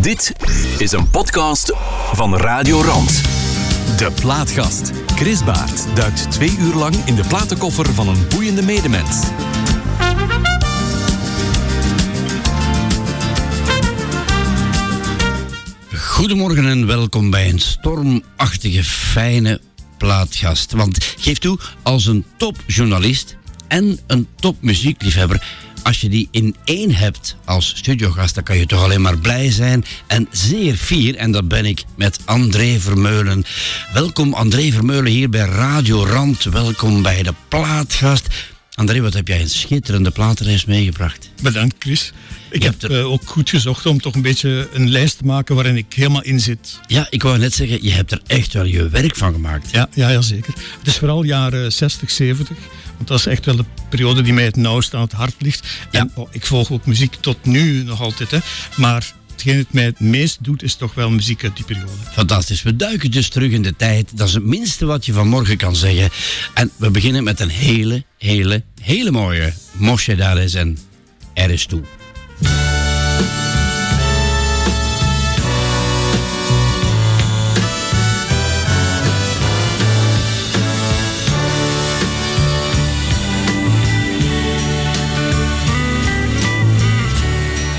Dit is een podcast van Radio Rand. De Plaatgast. Chris Baert duikt twee uur lang in de platenkoffer van een boeiende medemens. Goedemorgen en welkom bij een stormachtige, fijne plaatgast. Want geef toe, als een topjournalist en een topmuziekliefhebber, als je die in één hebt als studiogast, dan kan je toch alleen maar blij zijn en zeer fier. En dat ben ik met André Vermeulen. Welkom André Vermeulen hier bij Radio Rand. Welkom bij de plaatgast. André, wat heb jij een schitterende platenreis meegebracht? Bedankt, Chris. Ik heb er- eh, ook goed gezocht om toch een beetje een lijst te maken waarin ik helemaal in zit. Ja, ik wou net zeggen, je hebt er echt wel je werk van gemaakt. Ja, ja, ja zeker. Het is vooral jaren 60, 70. Want dat is echt wel de periode die mij het nauwst aan het hart ligt. En oh, ik volg ook muziek tot nu nog altijd. Hè. Maar hetgeen het mij het meest doet, is toch wel muziek uit die periode. Fantastisch. We duiken dus terug in de tijd. Dat is het minste wat je vanmorgen kan zeggen. En we beginnen met een hele, hele, hele mooie Moshe Dales en Er is toe.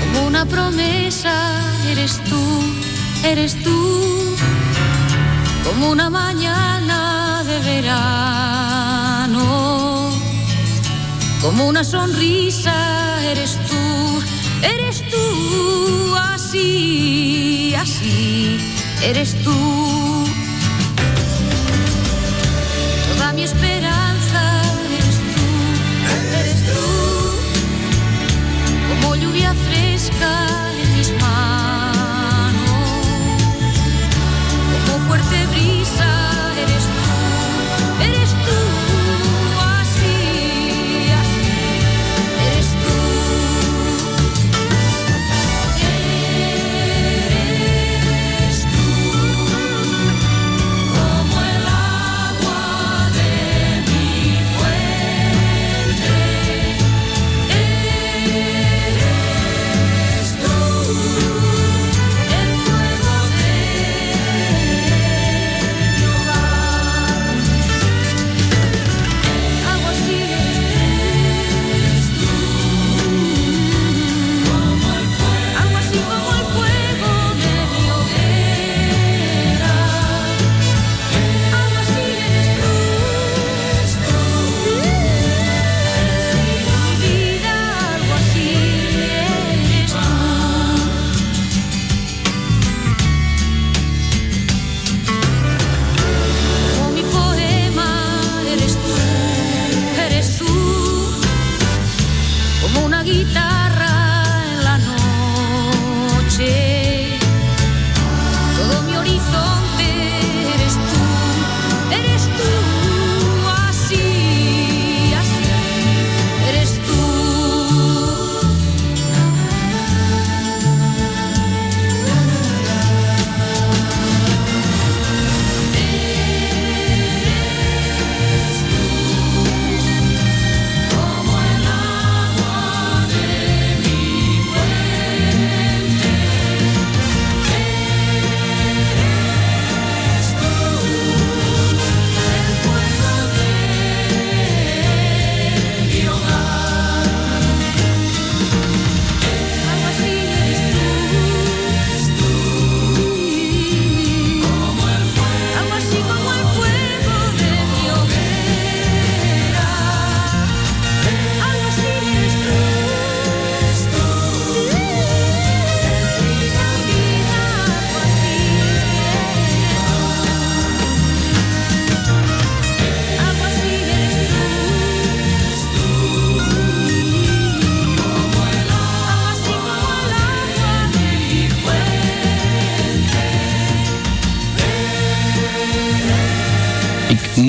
Como una promesa eres tú, eres tú. Como una mañana de verano. Como una sonrisa eres tú así, así eres tú. Toda mi esperanza eres tú, eres tú, como lluvia fresca en mis manos.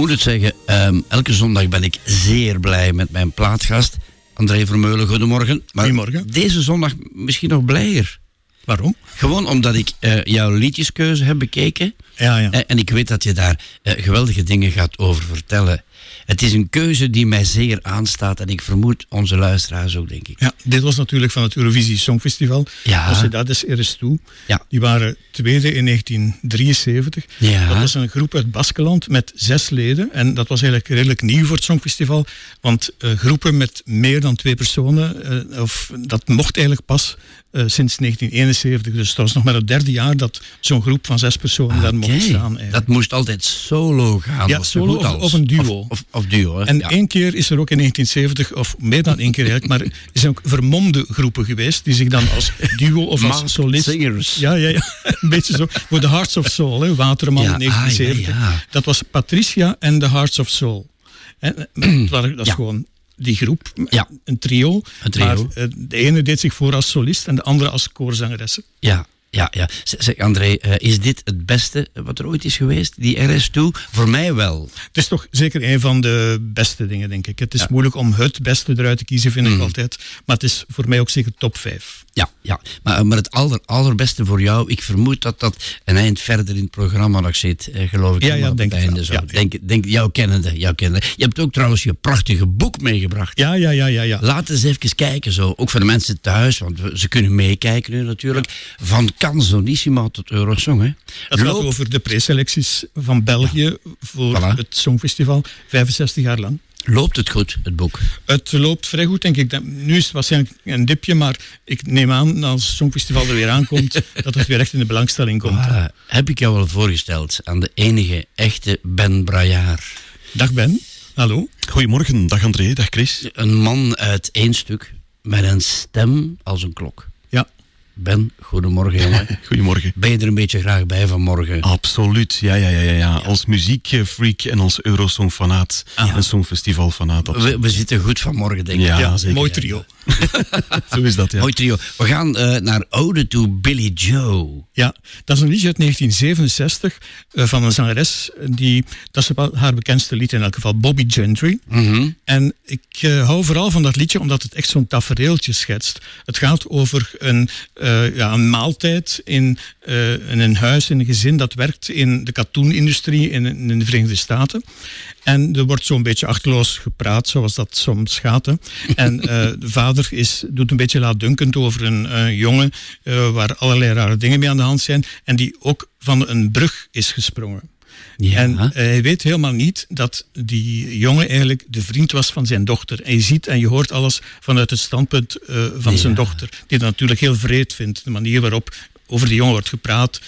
Moet het zeggen, ehm, elke zondag ben ik zeer blij met mijn plaatgast. André Vermeulen, goedemorgen. Maar Goedemorgen. Deze zondag misschien nog blijer. Waarom? Gewoon omdat ik eh, jouw liedjeskeuze heb bekeken. Ja, ja. Eh, en ik weet dat je daar eh, geweldige dingen gaat over vertellen. Het is een keuze die mij zeer aanstaat en ik vermoed onze luisteraars ook, denk ik. Ja, dit was natuurlijk van het Eurovisie Songfestival. Ja. Als je dat is RS2. Ja. Die waren tweede in 1973. Ja. Dat was een groep uit Baskeland met zes leden. En dat was eigenlijk redelijk nieuw voor het Songfestival. Want eh, groepen met meer dan twee personen, eh, of, dat mocht eigenlijk pas sinds 1971. Dus het was nog maar het derde jaar dat zo'n groep van zes personen daar mocht staan. eigenlijk. Dat moest altijd solo gaan. Ja, of solo of- een duo. Of, of, of duo, hè? En ja. één keer is er ook in 1970, of meer dan één keer eigenlijk, maar er zijn ook vermomde groepen geweest die zich dan als duo of als solist... singers. Ja, ja, ja. Een beetje zo. Voor de Hearts of Soul, hè, Waterman Ja, in 1970. ah, ja. Dat was Patricia en de Hearts of Soul. Waren- dat is gewoon die groep, Ja. een trio. Een trio. Maar eh, de ene deed zich voor als solist en de andere als koorzangeresse. Ja, ja, ja. Zeg, André, eh, is dit het beste wat er ooit is geweest? Die RS2? Voor mij wel. Het is toch zeker een van de beste dingen, denk ik. Het is moeilijk om het beste eruit te kiezen, vind ik Mm. altijd. Maar het is voor mij ook zeker top 5. Ja, ja. Maar, maar het aller, allerbeste voor jou, ik vermoed dat dat een eind verder in het programma nog zit, eh, geloof ik. Ja, ja, denk het ik einde zo. Ja, ja. Denk, denk, jouw kennende, jouw kennende. Je hebt ook trouwens je prachtige boek meegebracht. Ja, ja, ja, ja. ja. Laat eens even kijken, zo. ook voor de mensen thuis, want ze kunnen meekijken nu natuurlijk. Van Canzonissima tot Eurosong. Hè. Het gaat Loop- over de preselecties van België voor Voilà. het Songfestival, 65 jaar lang. Loopt het goed, het boek? Het loopt vrij goed, denk ik. Dat- Nu is het waarschijnlijk een dipje, maar ik neem aan als het Songfestival er weer aankomt, dat het weer echt in de belangstelling komt. Heb ik jou al voorgesteld aan de enige echte Ben Braillard. Dag Ben, hallo. Goedemorgen, dag André, dag Chris. Een man uit één stuk met een stem als een klok. Ben, goedemorgen jongen. Goedemorgen. Ben je er een beetje graag bij vanmorgen? Absoluut, ja, ja, ja, ja, ja. Als muziekfreak en als Eurosong-fanaat en Songfestival-fanaat. We, we zitten goed vanmorgen, denk ik. Ja, ja zeker. mooi trio. Zo is dat, ja. Mooi trio. We gaan eh, naar Ode to Billy Joe. Ja, dat is een liedje uit 1967 eh, van een zangeres. Die, dat is haar bekendste lied in elk geval, Bobby Gentry. Mhm. En ik eh, hou vooral van dat liedje omdat het echt zo'n tafereeltje schetst. Het gaat over een, eh, ja, een maaltijd in, eh, in een huis, in een gezin dat werkt in de katoenindustrie in, in de Verenigde Staten. En er wordt zo'n beetje achterloos gepraat, zoals dat soms gaat. hè. En eh, de vader is, doet een beetje laatdunkend over een jongen waar allerlei rare dingen mee aan de hand zijn. En die ook van een brug is gesprongen. Ja. En eh, hij weet helemaal niet dat die jongen eigenlijk de vriend was van zijn dochter. En je ziet en je hoort alles vanuit het standpunt eh, van zijn dochter. Die dat natuurlijk heel vreed vindt. De manier waarop over die jongen wordt gepraat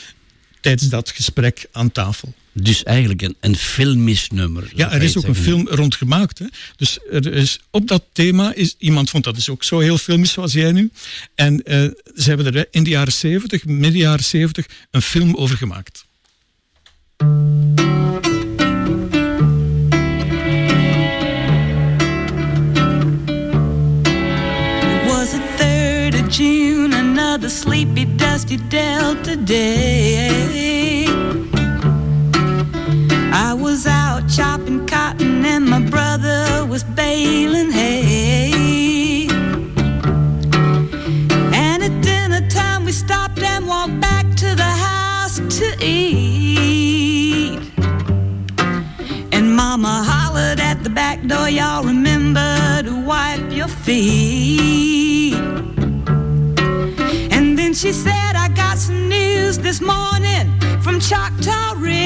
tijdens dat gesprek aan tafel. Dus eigenlijk een, een filmisch nummer. Ja, er is ook een film rond gemaakt. Hè. Dus er is op dat thema is iemand vond dat is ook zo heel filmisch zoals jij nu. En eh, ze hebben er in de jaren 70, midden jaren 70, een film over gemaakt. June, another sleepy, dusty Delta day. I was out chopping cotton and my brother was baling hay. And at dinner time we stopped and walked back to the house to eat. Mama hollered at the back door, y'all remember to wipe your feet. And then she said, I got some news this morning from Choctaw Ridge.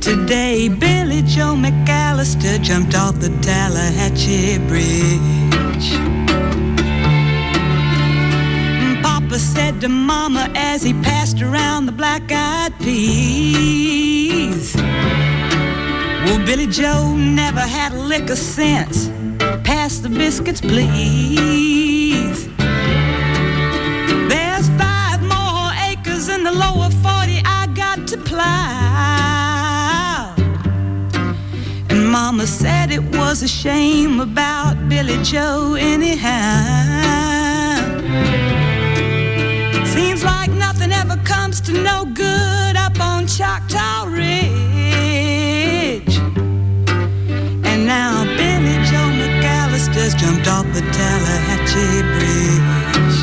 Today, Billy Joe McAllister jumped off the Tallahatchie Bridge. Papa said to Mama as he passed around the black-eyed peas. Well, Billy Joe never had a lick of sense. Pass the biscuits, please. There's five more acres in the lower 40 I got to plow. And Mama said it was a shame about Billy Joe anyhow. Like nothing ever comes to no good up on Choctaw Ridge. And now Billy Joe McAllister's jumped off the Tallahatchie Bridge.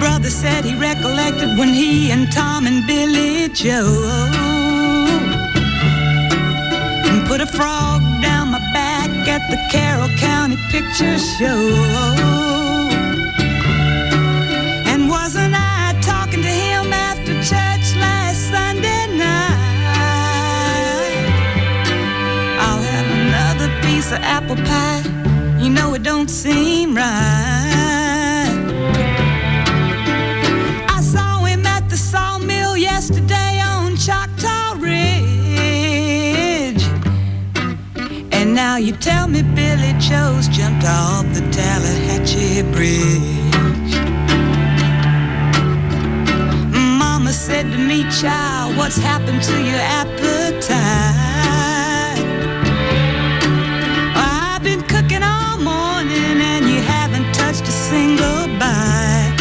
Brother said he recollected when he and Tom and Billy Joe put a frog down my back at the Carroll County Picture Show. Church last Sunday night? I'll have another piece of apple pie. You know it don't seem right. I saw him at the sawmill yesterday on Choctaw Ridge. And now you tell me Billy Joe's jumped off the Tallahatchie Bridge. Child, what's happened to your appetite? I've been cooking all morning and you haven't touched a single bite.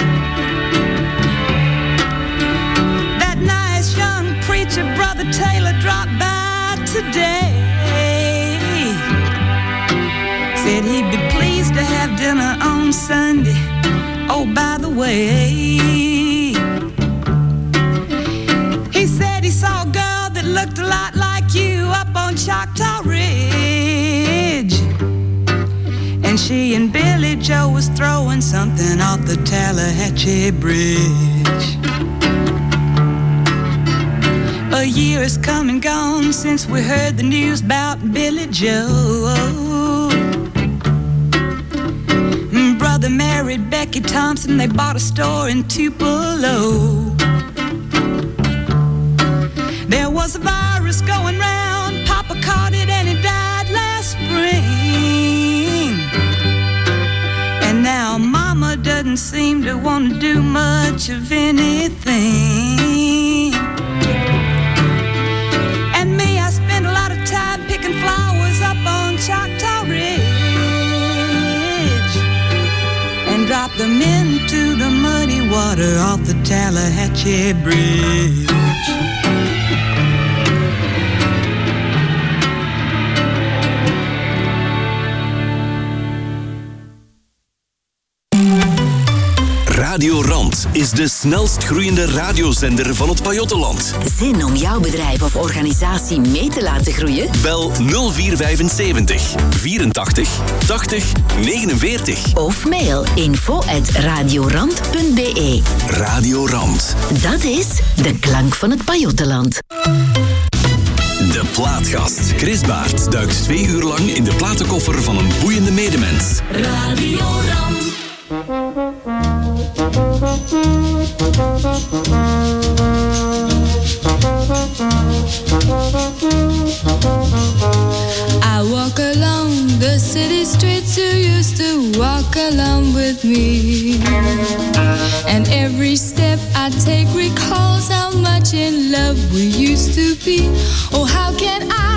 That nice young preacher, Brother Taylor, dropped by today. Said he'd be pleased to have dinner on Sunday. Oh, by the way, Choctaw Ridge. And she and Billy Joe was throwing something off the Tallahatchie Bridge. A year has come and gone since we heard the news about Billy Joe. Brother married Becky Thompson, they bought a store in Tupelo. There was a virus going round, Doesn't seem to want to do much of anything. And me, I spend a lot of time picking flowers up on Choctaw Ridge and drop them into the muddy water off the Tallahatchie Bridge. Radio Rand is de snelst groeiende radiozender van het Pajottenland. Zin om jouw bedrijf of organisatie mee te laten groeien? Bel 0475 84 80 49. Of mail info at radiorand.be. Radio Rand. Dat is de klank van het Pajottenland. De Plaatgast. Chris Baert duikt twee uur lang in de platenkoffer van een boeiende medemens. Radio Rand. I walk along the city streets who used to walk along with me. And every step I take recalls how much in love we used to be. Oh, how can I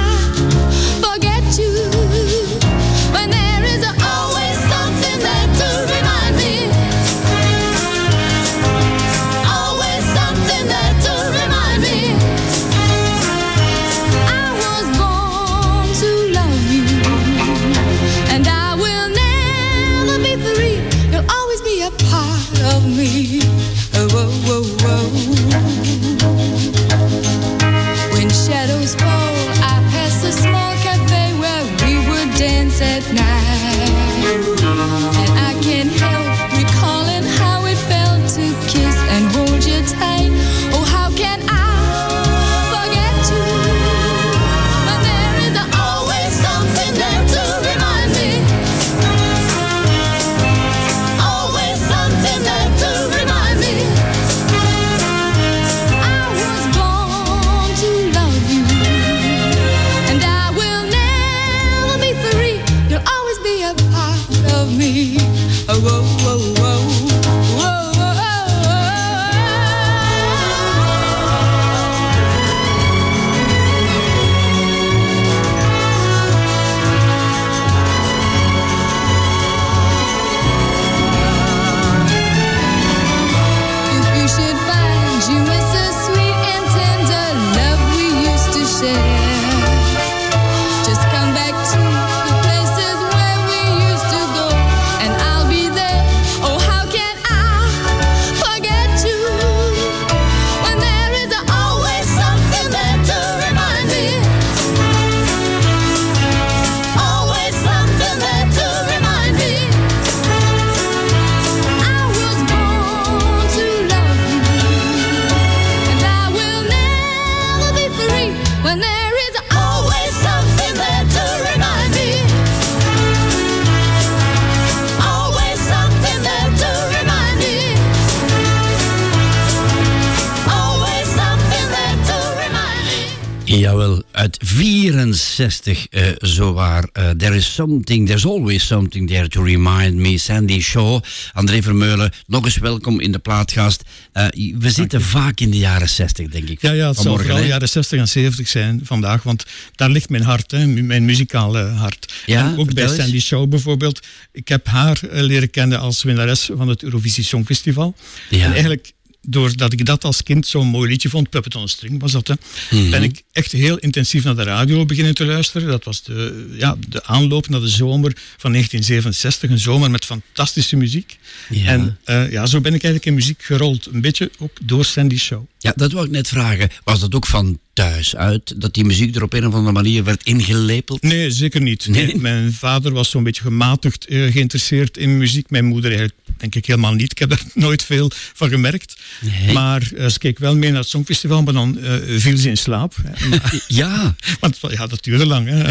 64 uh, zowaar. Uh, there is something, there's always something there to remind me. Sandy Shaw, André Vermeulen, nog eens welkom in de plaatgast. Uh, we zitten vaak in de jaren 60, denk ik. Ja, ja het zal vooral de jaren 60 en 70 zijn vandaag, want daar ligt mijn hart, hè, mijn muzikale hart. Ja, en ook bij Sandy Shaw bijvoorbeeld. Ik heb haar leren kennen als winnares van het Eurovisie Songfestival. Ja. En eigenlijk doordat ik dat als kind zo'n mooi liedje vond, Puppet on a String was dat, hè, Mhm. ben ik echt heel intensief naar de radio beginnen te luisteren. Dat was de, ja, de aanloop naar de zomer van 1967, een zomer met fantastische muziek. Ja. En eh, ja, zo ben ik eigenlijk in muziek gerold. Een beetje ook door Sandy Show. Ja, dat wou ik net vragen. Was dat ook van thuis uit, dat die muziek er op een of andere manier werd ingelepeld? Nee, zeker niet. Nee? Nee, mijn vader was zo'n beetje gematigd eh, geïnteresseerd in muziek. Mijn moeder eigenlijk denk ik helemaal niet. Ik heb er nooit veel van gemerkt. Nee. Maar eh, ze keek wel mee naar het Songfestival, maar dan eh, viel ze in slaap. Maar- Ja, Want ja, dat duurde lang. Hè.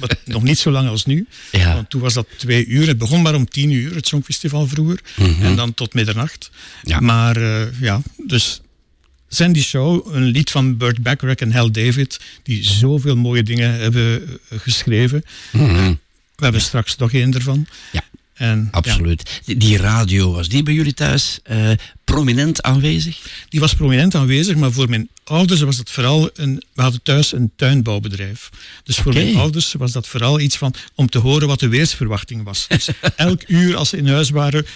Maar nog niet zo lang als nu. Ja. Want toen was dat twee uur. Het begon maar om tien uur, het Songfestival vroeger. En dan tot middernacht. Mhm. Ja. Maar ja, dus Sandy Show, een lied van Burt Bacharach en Hal David, die zoveel mooie dingen hebben eh, geschreven. We hebben straks nog één ervan. Mhm. Ja. En, absoluut. Die, die radio, was die bij jullie thuis eh, prominent aanwezig? die was prominent aanwezig, maar voor mijn ouders was dat vooral een. We hadden thuis een tuinbouwbedrijf. Dus voor mijn ouders was dat vooral iets van om te horen wat de weersverwachting was. Dus elk uur als ze in huis waren.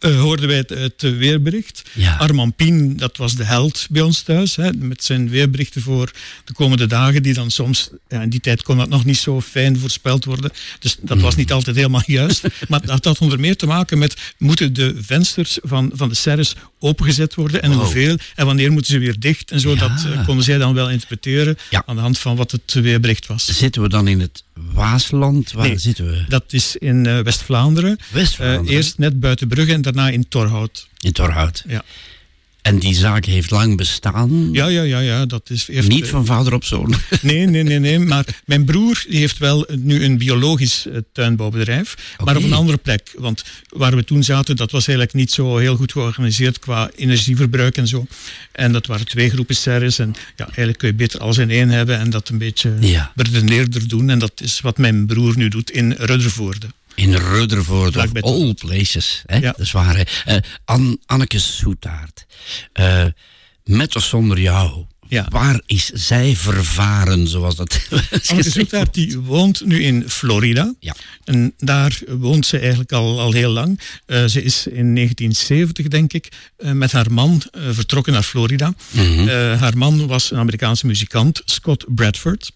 Eh, hoorden wij het, het weerbericht. Ja. Armand Pien, dat was de held bij ons thuis. Hè, met zijn weerberichten voor de komende dagen. Die dan soms, ja, in die tijd kon dat nog niet zo fijn voorspeld worden. Dus dat was niet altijd helemaal juist. Maar dat had onder meer te maken met... moeten de vensters van, van de serres opengezet worden en Wow. hoeveel? En wanneer moeten ze weer dicht? En zo, Ja. dat eh, konden zij dan wel interpreteren aan de hand van wat het weerbericht was. Zitten we dan in het Waasland? Waar Nee. zitten we? Dat is in eh, West-Vlaanderen. West-Vlaanderen. Eerst net buiten Brugge en daarna in Torhout. In Torhout. Ja, En die zaak heeft lang bestaan? ja, ja, ja, ja dat is... Heeft, Niet van vader op zoon. Nee, nee, nee, nee. Maar mijn broer die heeft wel nu een biologisch eh, tuinbouwbedrijf. Maar op een andere plek. Want waar we toen zaten, dat was eigenlijk niet zo heel goed georganiseerd qua energieverbruik en zo. En dat waren twee groepen serres. En ja, eigenlijk kun je beter alles in één hebben en dat een beetje Ja. beredeneerder doen. En dat is wat mijn broer nu doet in Ruddervoorde. In Ruddervoort, of all places. Hè? Ja. Dat is waar. hè. Eh, An Anneke Soetaert. Eh, met of zonder jou. Ja. Waar is zij vervaren, zoals dat Anneke gezegd Zoetaert die woont nu in Florida. Ja. En daar woont ze eigenlijk al, al heel lang. Eh, ze is in 1970, denk ik, met haar man vertrokken naar Florida. Eh, haar man was een Amerikaanse muzikant, Scott Bradford.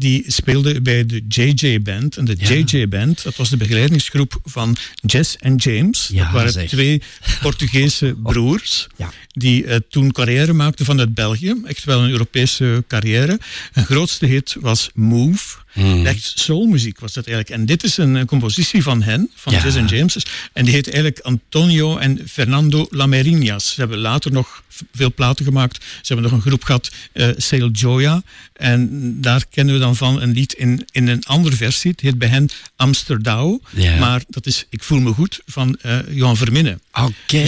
Die speelde bij de JJ Band. En de Ja. JJ Band, dat was de begeleidingsgroep van Jess en James. Ja, dat waren zeg. twee Portugese broers. Ja. Die eh, toen carrière maakten vanuit België. Echt wel een Europese carrière. Hun grootste hit was Move. Mhm. Echt soulmuziek was dat eigenlijk. En dit is een, compositie van hen, van. Jess en James. En die heet eigenlijk Antonio en Fernando Lamerinas. Ze hebben later nog veel platen gemaakt. Ze hebben nog een groep gehad, eh Sail Joya. En daar kennen we dan van een lied in, in een andere versie. Het heet bij hen Amsterdam. Ja. Maar dat is Ik voel me goed van eh, Johan Verminne. Oké.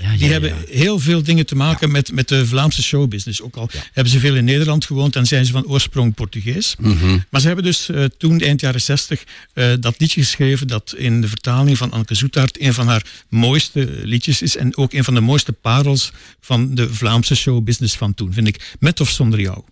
Ja, Die hebben heel veel dingen te maken met, met de Vlaamse showbusiness. Ook al hebben ze veel in Nederland gewoond en zijn ze van oorsprong Portugees. Mhm. Maar ze hebben dus eh, toen, eind jaren 60, eh, dat liedje geschreven dat in de vertaling van Anke Zoetaert een van haar mooiste liedjes is. En ook een van de mooiste parels van de Vlaamse showbusiness van toen, vind ik. Met of zonder jou.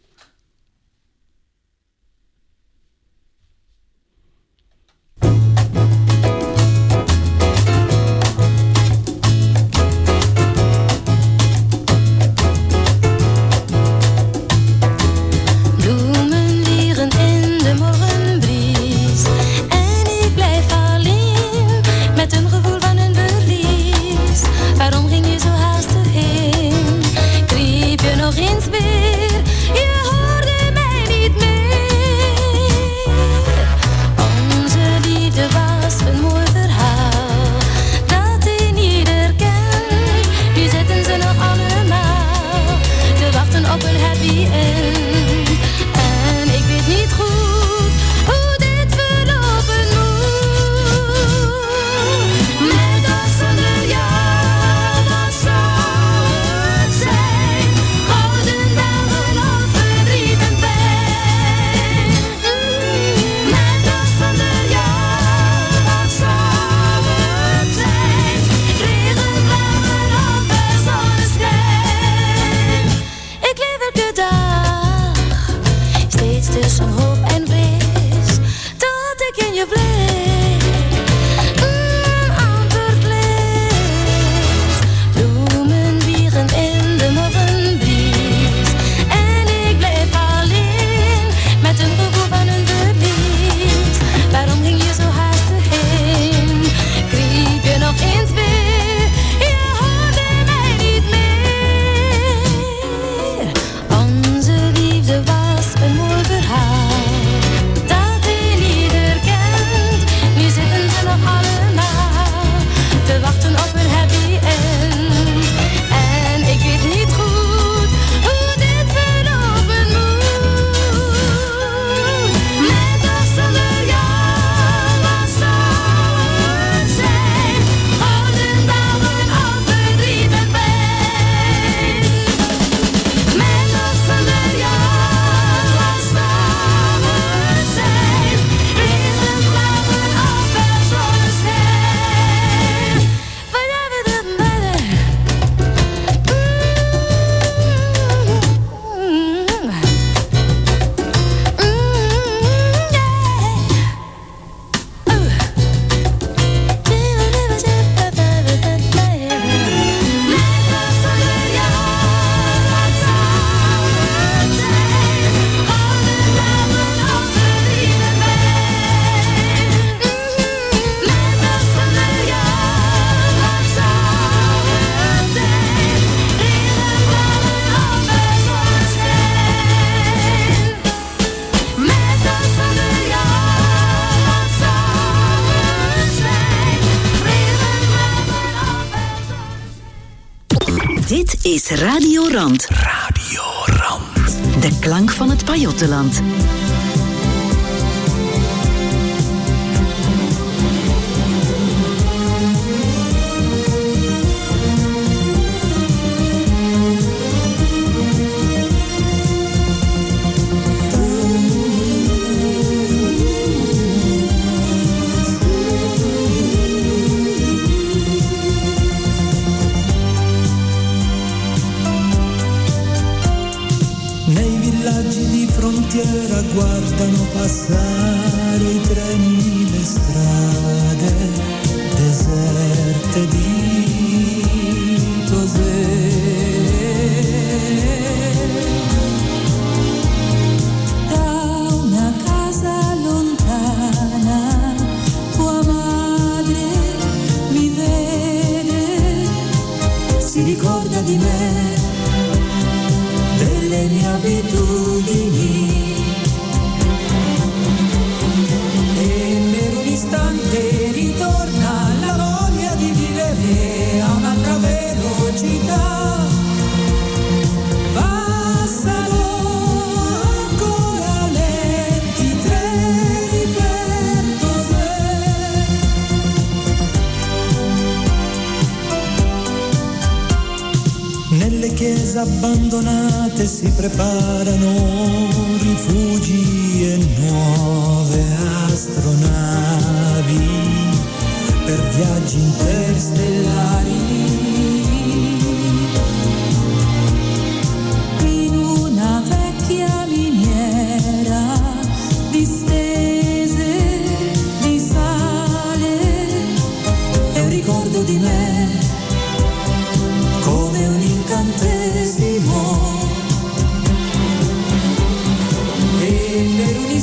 Is Radio Rand. Radio Rand. De klank van het Pajottenland.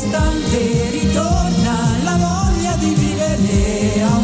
Istante ritorna la voglia di vivere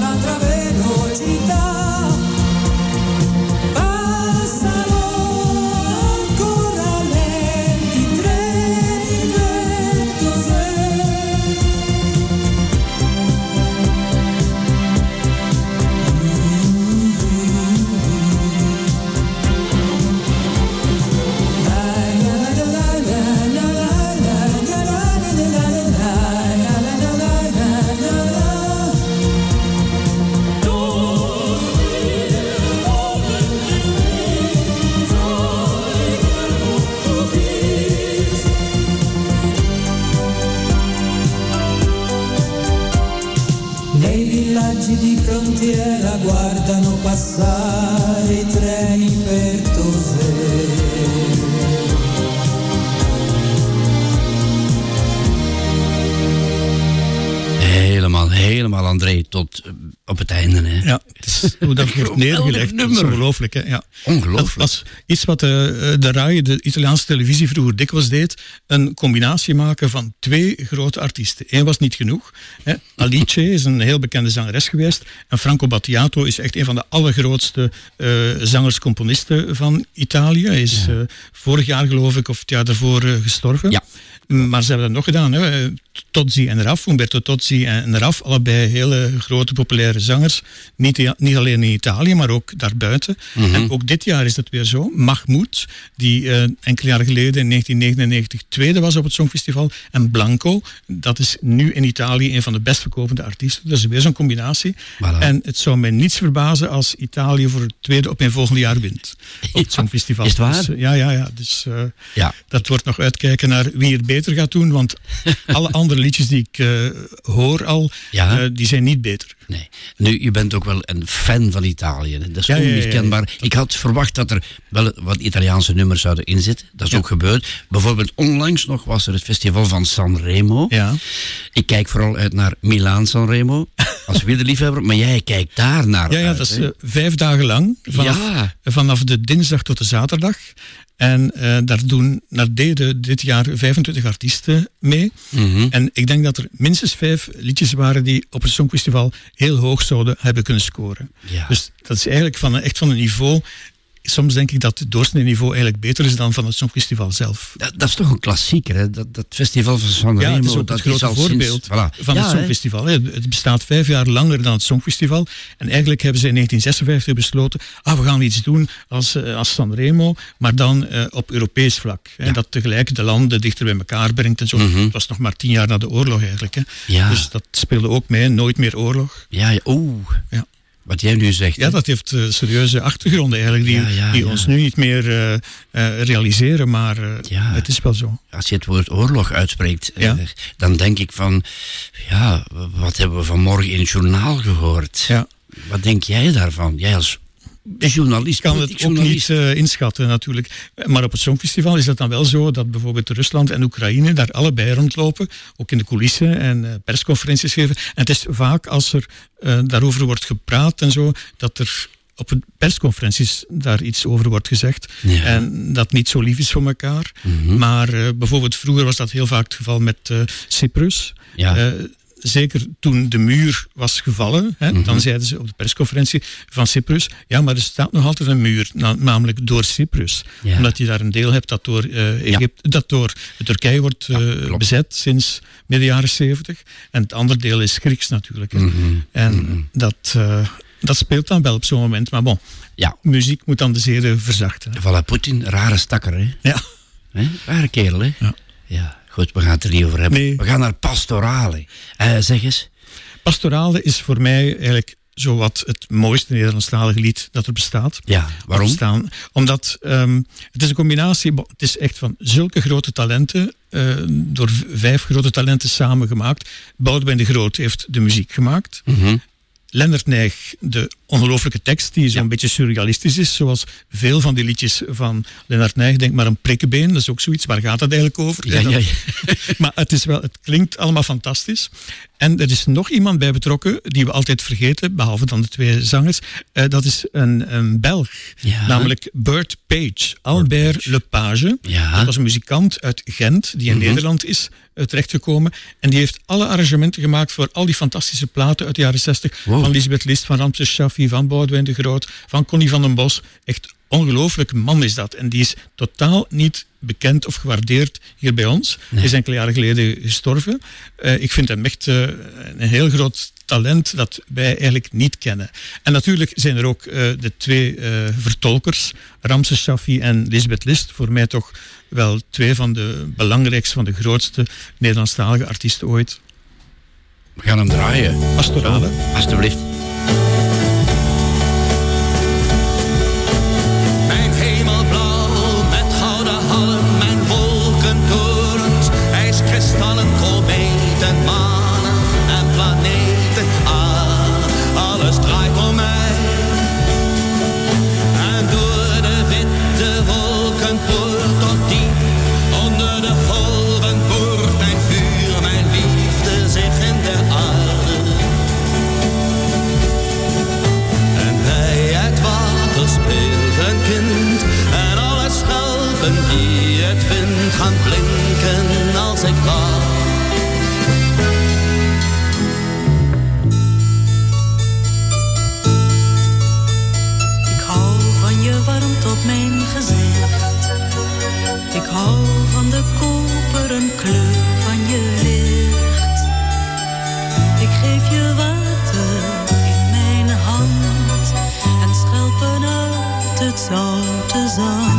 hoe dat wordt neergelegd, dat is ongelooflijk. Hè? Ja. Ongelooflijk. Dat was iets wat de, de RAI, de Italiaanse televisie, vroeger dikwijls deed. Een combinatie maken van twee grote artiesten. Eén was niet genoeg. Hè. Alice is een heel bekende zangeres geweest. En Franco Battiato is echt een van de allergrootste eh zangers-componisten van Italië. Hij is eh, vorig jaar, geloof ik, of het jaar daarvoor eh, gestorven. Ja. Maar ze hebben dat nog gedaan. Hè. Tozzi en Raf, Umberto Tozzi en Raf, allebei hele grote populaire zangers. Niet, niet alleen in Italië, maar ook daarbuiten. En ook dit jaar is dat weer zo. Mahmoud, die eh, enkele jaren geleden in 1999 tweede was op het Songfestival. En Blanco, dat is nu in Italië een van de best verkopende artiesten. Dat is weer zo'n combinatie. Voilà. En het zou mij niets verbazen als Italië voor het tweede op een volgende jaar wint. Op het Songfestival. is het waar? Dus, eh, ja, ja, ja. Dus eh, Ja. dat wordt nog uitkijken naar wie het beter gaat doen. Want alle andere liedjes die ik eh, hoor al, Ja. eh, die zijn niet beter. Nee. Nu, je bent ook wel een fan van Italië. Dat is Ja, ja, ja, ja. onmiskenbaar. Ik had verwacht dat er wel wat Italiaanse nummers zouden inzitten. Dat is ook gebeurd. Bijvoorbeeld onlangs nog was er het festival van Sanremo. Ja. Ik kijk vooral uit naar Milaan Sanremo als wielerliefhebber. Maar jij kijkt daar naar Ja, ja uit, dat is eh, vijf dagen lang. Vanaf, Ja. vanaf de dinsdag tot de zaterdag. En eh, daar, doen, daar deden dit jaar 25 artiesten mee. Mhm. En ik denk dat er minstens vijf liedjes waren die op het Songfestival heel hoog zouden hebben kunnen scoren. Ja. Dus dat is eigenlijk van, echt van een niveau soms denk ik dat het doorsnee-niveau eigenlijk beter is dan van het Songfestival zelf. Dat, dat is toch een klassieker, hè? Dat, dat festival van Sanremo. Ja, het is ook dat het grote sinds- voorbeeld voilà. van Ja, het? Songfestival. hè. Het bestaat vijf jaar langer dan het Songfestival. En eigenlijk hebben ze in 1956 besloten, ah, we gaan iets doen als, eh, als Sanremo, maar dan eh, op Europees vlak. Hè, Dat tegelijk de landen dichter bij elkaar brengt en zo. Het was nog maar tien jaar na de oorlog eigenlijk. Hè. Mhm. Ja. Dus dat speelde ook mee, nooit meer oorlog. Ja, ja, oeh. Ja. Wat jij nu zegt. Ja, dat heeft eh, serieuze achtergronden eigenlijk, die, Ja, ja, die ja. ons nu niet meer eh, eh, realiseren, maar het is wel zo. Als je het woord oorlog uitspreekt, dan denk ik van, ja, wat hebben we vanmorgen in het journaal gehoord? Ja. Wat denk jij daarvan? Jij als journalist, Ik kan het ook niet eh, inschatten natuurlijk. Maar op het Songfestival is dat dan wel zo dat bijvoorbeeld Rusland en Oekraïne daar allebei rondlopen, ook in de coulissen en eh, persconferenties geven. En het is vaak als er eh, daarover wordt gepraat en zo, dat er op het persconferenties daar iets over wordt gezegd. Ja. En dat niet zo lief is voor elkaar. Mhm. Maar bijvoorbeeld vroeger was dat heel vaak het geval met Cyprus. Ja. Zeker toen de muur was gevallen, hè, Mhm. dan zeiden ze op de persconferentie van Cyprus, ja, maar er staat nog altijd een muur, na- namelijk door Cyprus. Ja. Omdat je daar een deel hebt dat door, eh, Egypte, dat door Turkije wordt eh, bezet sinds midden jaren zeventig. En het andere deel is Grieks natuurlijk. Mhm. En dat, eh, dat speelt dan wel op zo'n moment. Maar bon, Ja, muziek moet dan de zeden verzachten. voilà, Poetin, rare stakker, hè? Ja. Hè? Rare kerel, hè? Ja. Ja, goed, we gaan het er niet over hebben. Nee. We gaan naar pastorale. Eh, zeg eens. Pastorale is voor mij eigenlijk zowat het mooiste Nederlandstalige lied dat er bestaat. Ja, waarom? Omdat ehm, het is een combinatie, het is echt van zulke grote talenten, eh, door vijf grote talenten samengemaakt. Boudewijn de Groot heeft de muziek gemaakt. Mhm. Lennart Nijg, de ongelooflijke tekst, die zo'n beetje surrealistisch is, zoals veel van die liedjes van Lennart Nijg. Denk maar een prikkenbeen, dat is ook zoiets. Waar gaat dat eigenlijk over? Ja, ja, maar het, is wel, het klinkt allemaal fantastisch. En er is nog iemand bij betrokken die we altijd vergeten, behalve dan de twee zangers. Eh, dat is een, een Belg, Ja. namelijk Bert Page. Albert Lepage. Ja. Dat was een muzikant uit Gent, die in Mhm. Nederland is eh, terechtgekomen. En die heeft alle arrangementen gemaakt voor al die fantastische platen uit de jaren 60. Wow. Van Lisbeth List, van Ramses Shaffi, van Boudewijn de Groot, van Connie van den Bos. Echt ongelooflijk man is dat. En die is totaal niet bekend of gewaardeerd hier bij ons. Hij is enkele jaren geleden gestorven. Eh, ik vind hem echt eh, een heel groot talent dat wij eigenlijk niet kennen. En natuurlijk zijn er ook eh, de twee vertolkers, Ramses Shaffi en Lisbeth List. Voor mij toch wel twee van de belangrijkste, van de grootste Nederlandstalige artiesten ooit. We gaan hem draaien. Pastorale. Alsjeblieft. Uit het zoute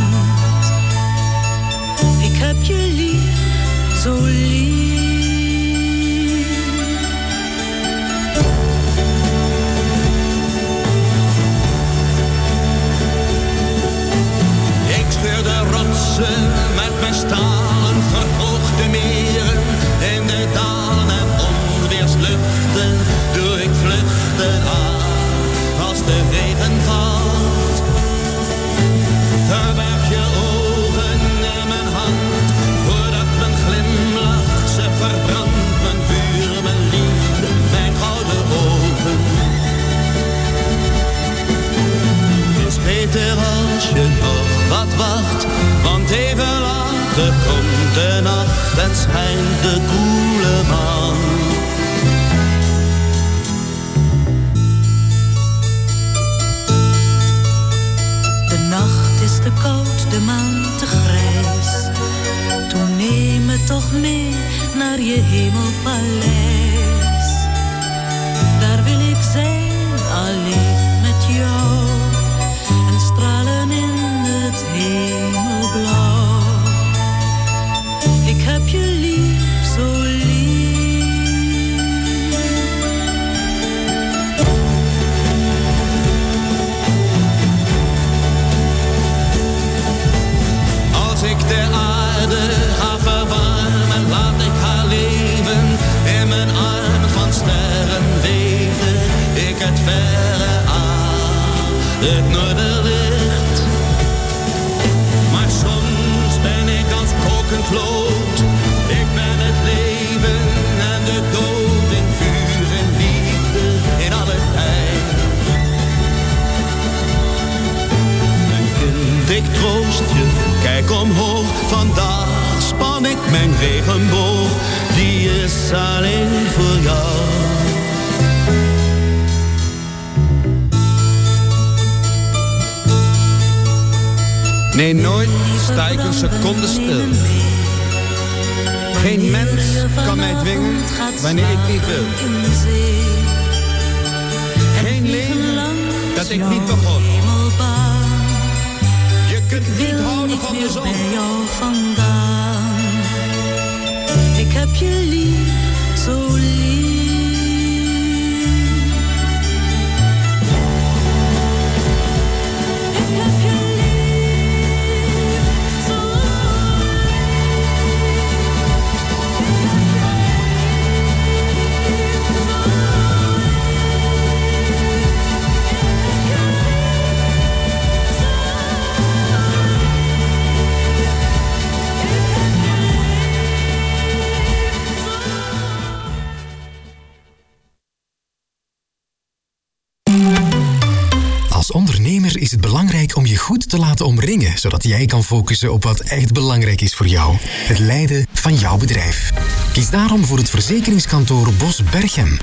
omringen, zodat jij kan focussen op wat echt belangrijk is voor jou: het leiden van jouw bedrijf. Kies daarom voor het verzekeringskantoor Bos Berchem.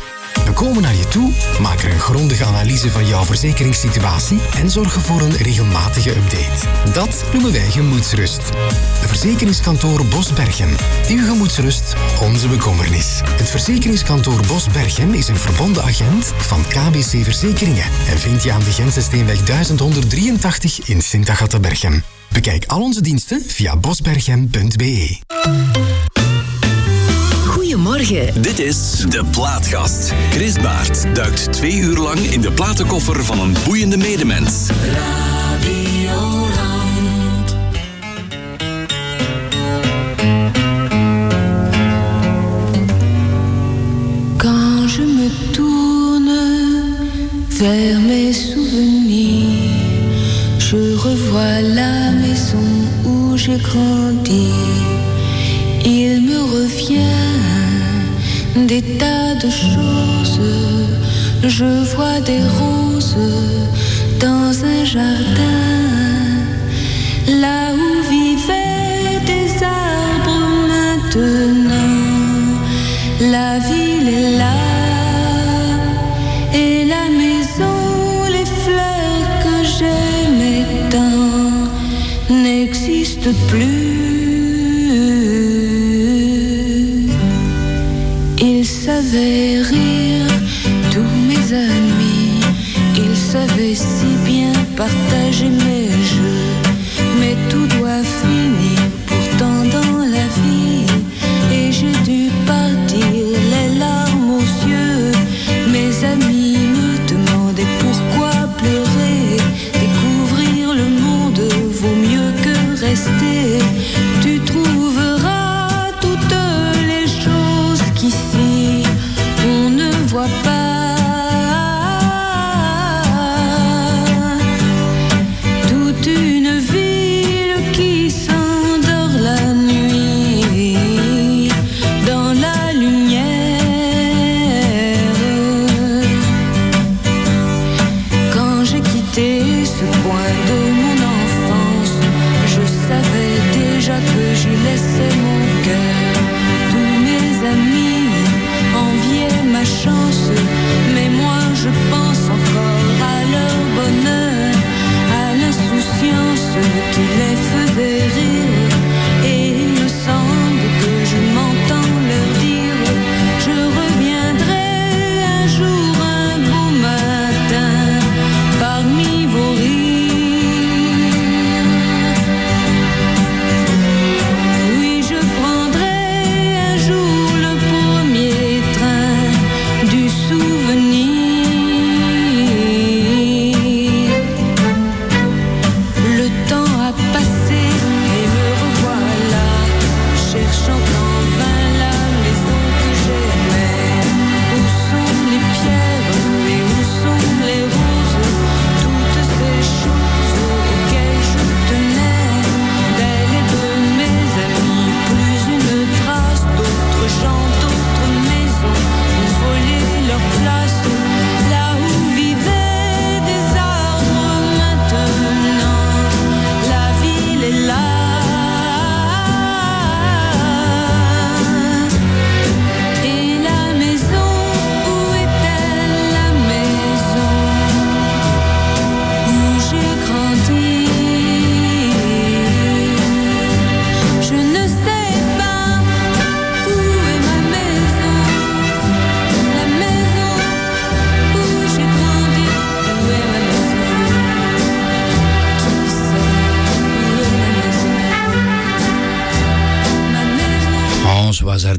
Komen naar je toe, maken een grondige analyse van jouw verzekeringssituatie en zorgen voor een regelmatige update. Dat noemen wij gemoedsrust. Verzekeringskantoor Bos Berchem. Uw gemoedsrust, onze bekommernis. Het verzekeringskantoor Bos Berchem is een verbonden agent van KBC Verzekeringen en vind je aan de Gentse Steenweg 1183 in Sint-Agatha-Berchem. Bekijk al onze diensten via bosberchem.be. Dit is De Plaatgast. Chris Baert duikt twee uur lang in de platenkoffer van een boeiende medemens. Quand je me tourne vers mes souvenirs, je revois la maison où j'ai grandi. Il me revient des tas de choses. Je vois des roses dans un jardin, là où vivaient des arbres maintenant. La ville est là et la maison, les fleurs que j'aimais tant n'existent plus. Ils savaient rire, tous mes amis, ils savaient si bien partager mes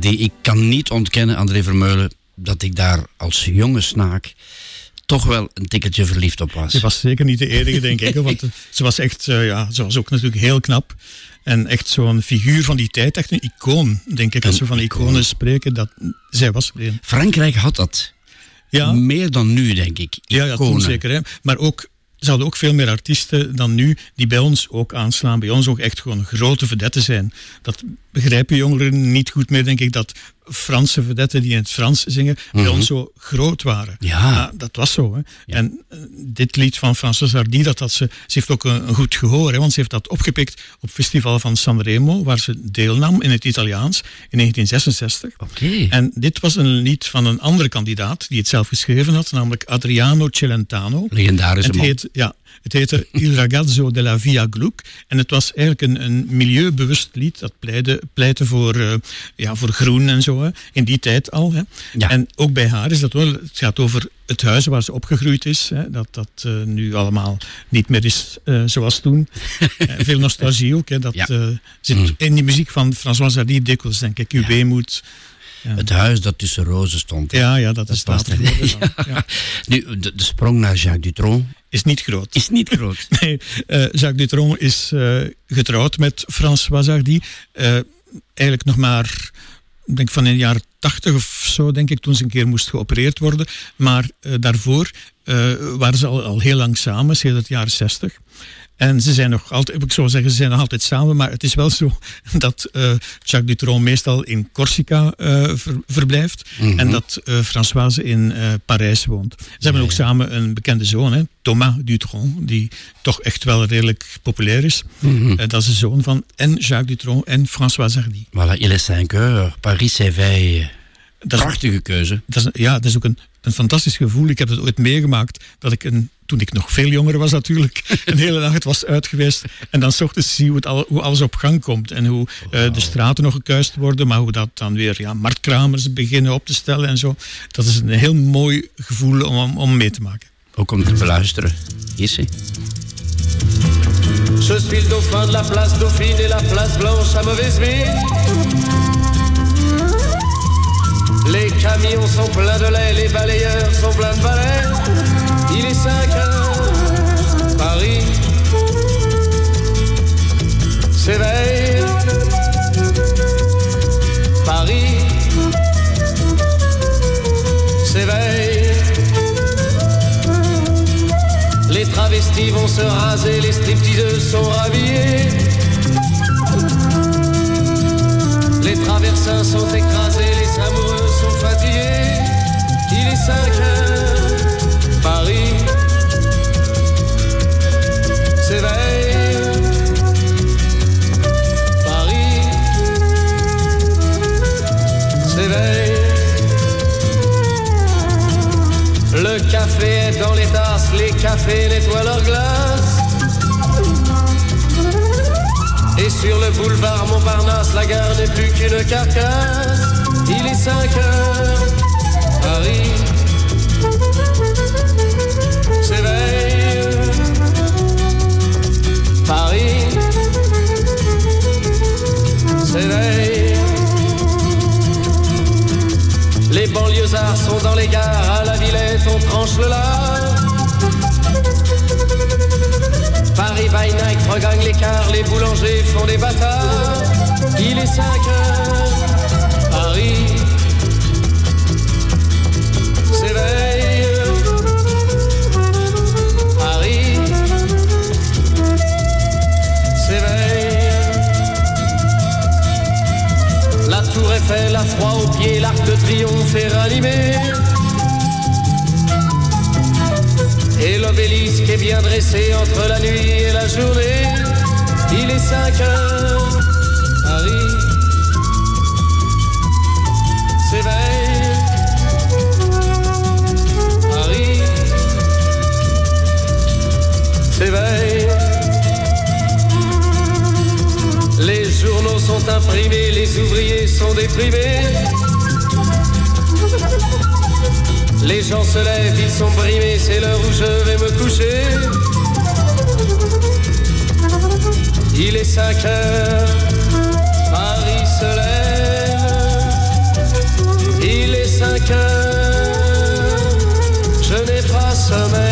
Ik kan niet ontkennen, André Vermeulen, dat ik daar als jonge snaak toch wel een tikkeltje verliefd op was. Ze was zeker niet de enige, denk ik. Want ze was echt, eh, ja, ze was ook natuurlijk heel knap. En echt zo'n figuur van die tijd, echt een icoon, denk ik. Als we van iconen spreken, dat zij was er een. Frankrijk had dat. Ja. Meer dan nu, denk ik. Ja, ja toen zeker. Hè. Maar ook, ze hadden ook veel meer artiesten dan nu, die bij ons ook aanslaan. Bij ons ook echt gewoon grote vedetten zijn. Dat begrijpen jongeren niet goed meer, denk ik, dat Franse vedetten die in het Frans zingen, bij Mhm. ons zo groot waren. Ja. dat was zo. Hè. En eh, dit lied van Frances Hardy, dat, dat ze, ze heeft ook een, een goed gehoor, hè, want ze heeft dat opgepikt op het festival van Sanremo, waar ze deelnam in het Italiaans in 1966. Oké. En dit was een lied van een andere kandidaat die het zelf geschreven had, namelijk Adriano Celentano. Legendarische het man. heet, ja, het heette Il ragazzo della Via Gluck. En het was eigenlijk een, een milieubewust lied dat pleitte, pleitte voor, eh, ja, voor groen en zo. Hè. In die tijd al. Hè. En ook bij haar is dat wel. Het gaat over het huis waar ze opgegroeid is. Hè. Dat dat eh, nu allemaal niet meer is eh, zoals toen. Veel nostalgie ook. Hè. Dat zit Mm. in die muziek van François Hardy dikwijls, denk ik. Uw weemoed. Ja. Het huis dat tussen rozen stond. Ja, ja, dat, is dan. Ja. Nu, de, de sprong naar Jacques Dutronc is niet groot. Is niet groot. Nee, eh, Jacques Dutronc is eh, getrouwd met François Hardy. Eh, eigenlijk nog maar, ik denk van in de jaren tachtig of zo, denk ik, toen ze een keer moest geopereerd worden. Maar daarvoor waren ze al, al heel lang samen, sinds de jaren zestig. En ze zijn nog altijd, ik zou zeggen, ze zijn nog altijd samen, maar het is wel zo dat eh, Jacques Dutronc meestal in Corsica eh, ver- verblijft Mhm. en dat eh, Françoise in Parijs woont. Ze hebben ook samen een bekende zoon, hè, Thomas Dutronc, die toch echt wel redelijk populair is. Mhm. Dat is de zoon van en Jacques Dutronc en Françoise Hardy. Voilà, il est 5 heures. Paris s'éveille. Prachtige keuze. Dat is, ja, dat is ook een, een fantastisch gevoel. Ik heb het ooit meegemaakt dat ik, een, toen ik nog veel jonger was natuurlijk, een hele nacht was uit geweest. En dan 's ochtends zie je hoe, het al, hoe alles op gang komt. En hoe eh, de straten nog gekuist worden, maar hoe dat dan weer ja, marktkramers beginnen op te stellen en zo. Dat is een heel mooi gevoel om, om, om mee te maken. Ook om te beluisteren. Hier zie. Je suis le dauphin de la place Dauphine et la place Blanche à mauvaise mine. Les camions sont pleins de lait, les balayeurs sont pleins de balais. Il est 5 heures, Paris s'éveille. Paris s'éveille. Les travestis vont se raser, les stripteaseuses sont rhabillées. Les traversins sont écrasés, les amoureux sont fatigués. Il est 5 heures, Le café est dans les tasses, les cafés nettoient leurs glaces. Et sur le boulevard Montparnasse, la gare n'est plus qu'une carcasse. Il est 5 heures, Paris s'éveille. Paris s'éveille. Les banlieusards sont dans les gares, Villette on tranche le lard. Paris by night regagne l'écart, les boulangers font des bâtards. Il est 5 heures, Paris s'éveille. Paris s'éveille. La tour Eiffel a froid aux pieds, l'arc de triomphe est ranimé. L'obélisque est bien dressé entre la nuit et la journée. Il est 5 heures, Paris s'éveille. Paris s'éveille. Les journaux sont imprimés, les ouvriers sont déprimés. Les gens se lèvent, ils sont brimés, c'est l'heure où je vais me coucher. Il est 5 heures, Paris se lève. Il est 5 heures, je n'ai pas sommeil.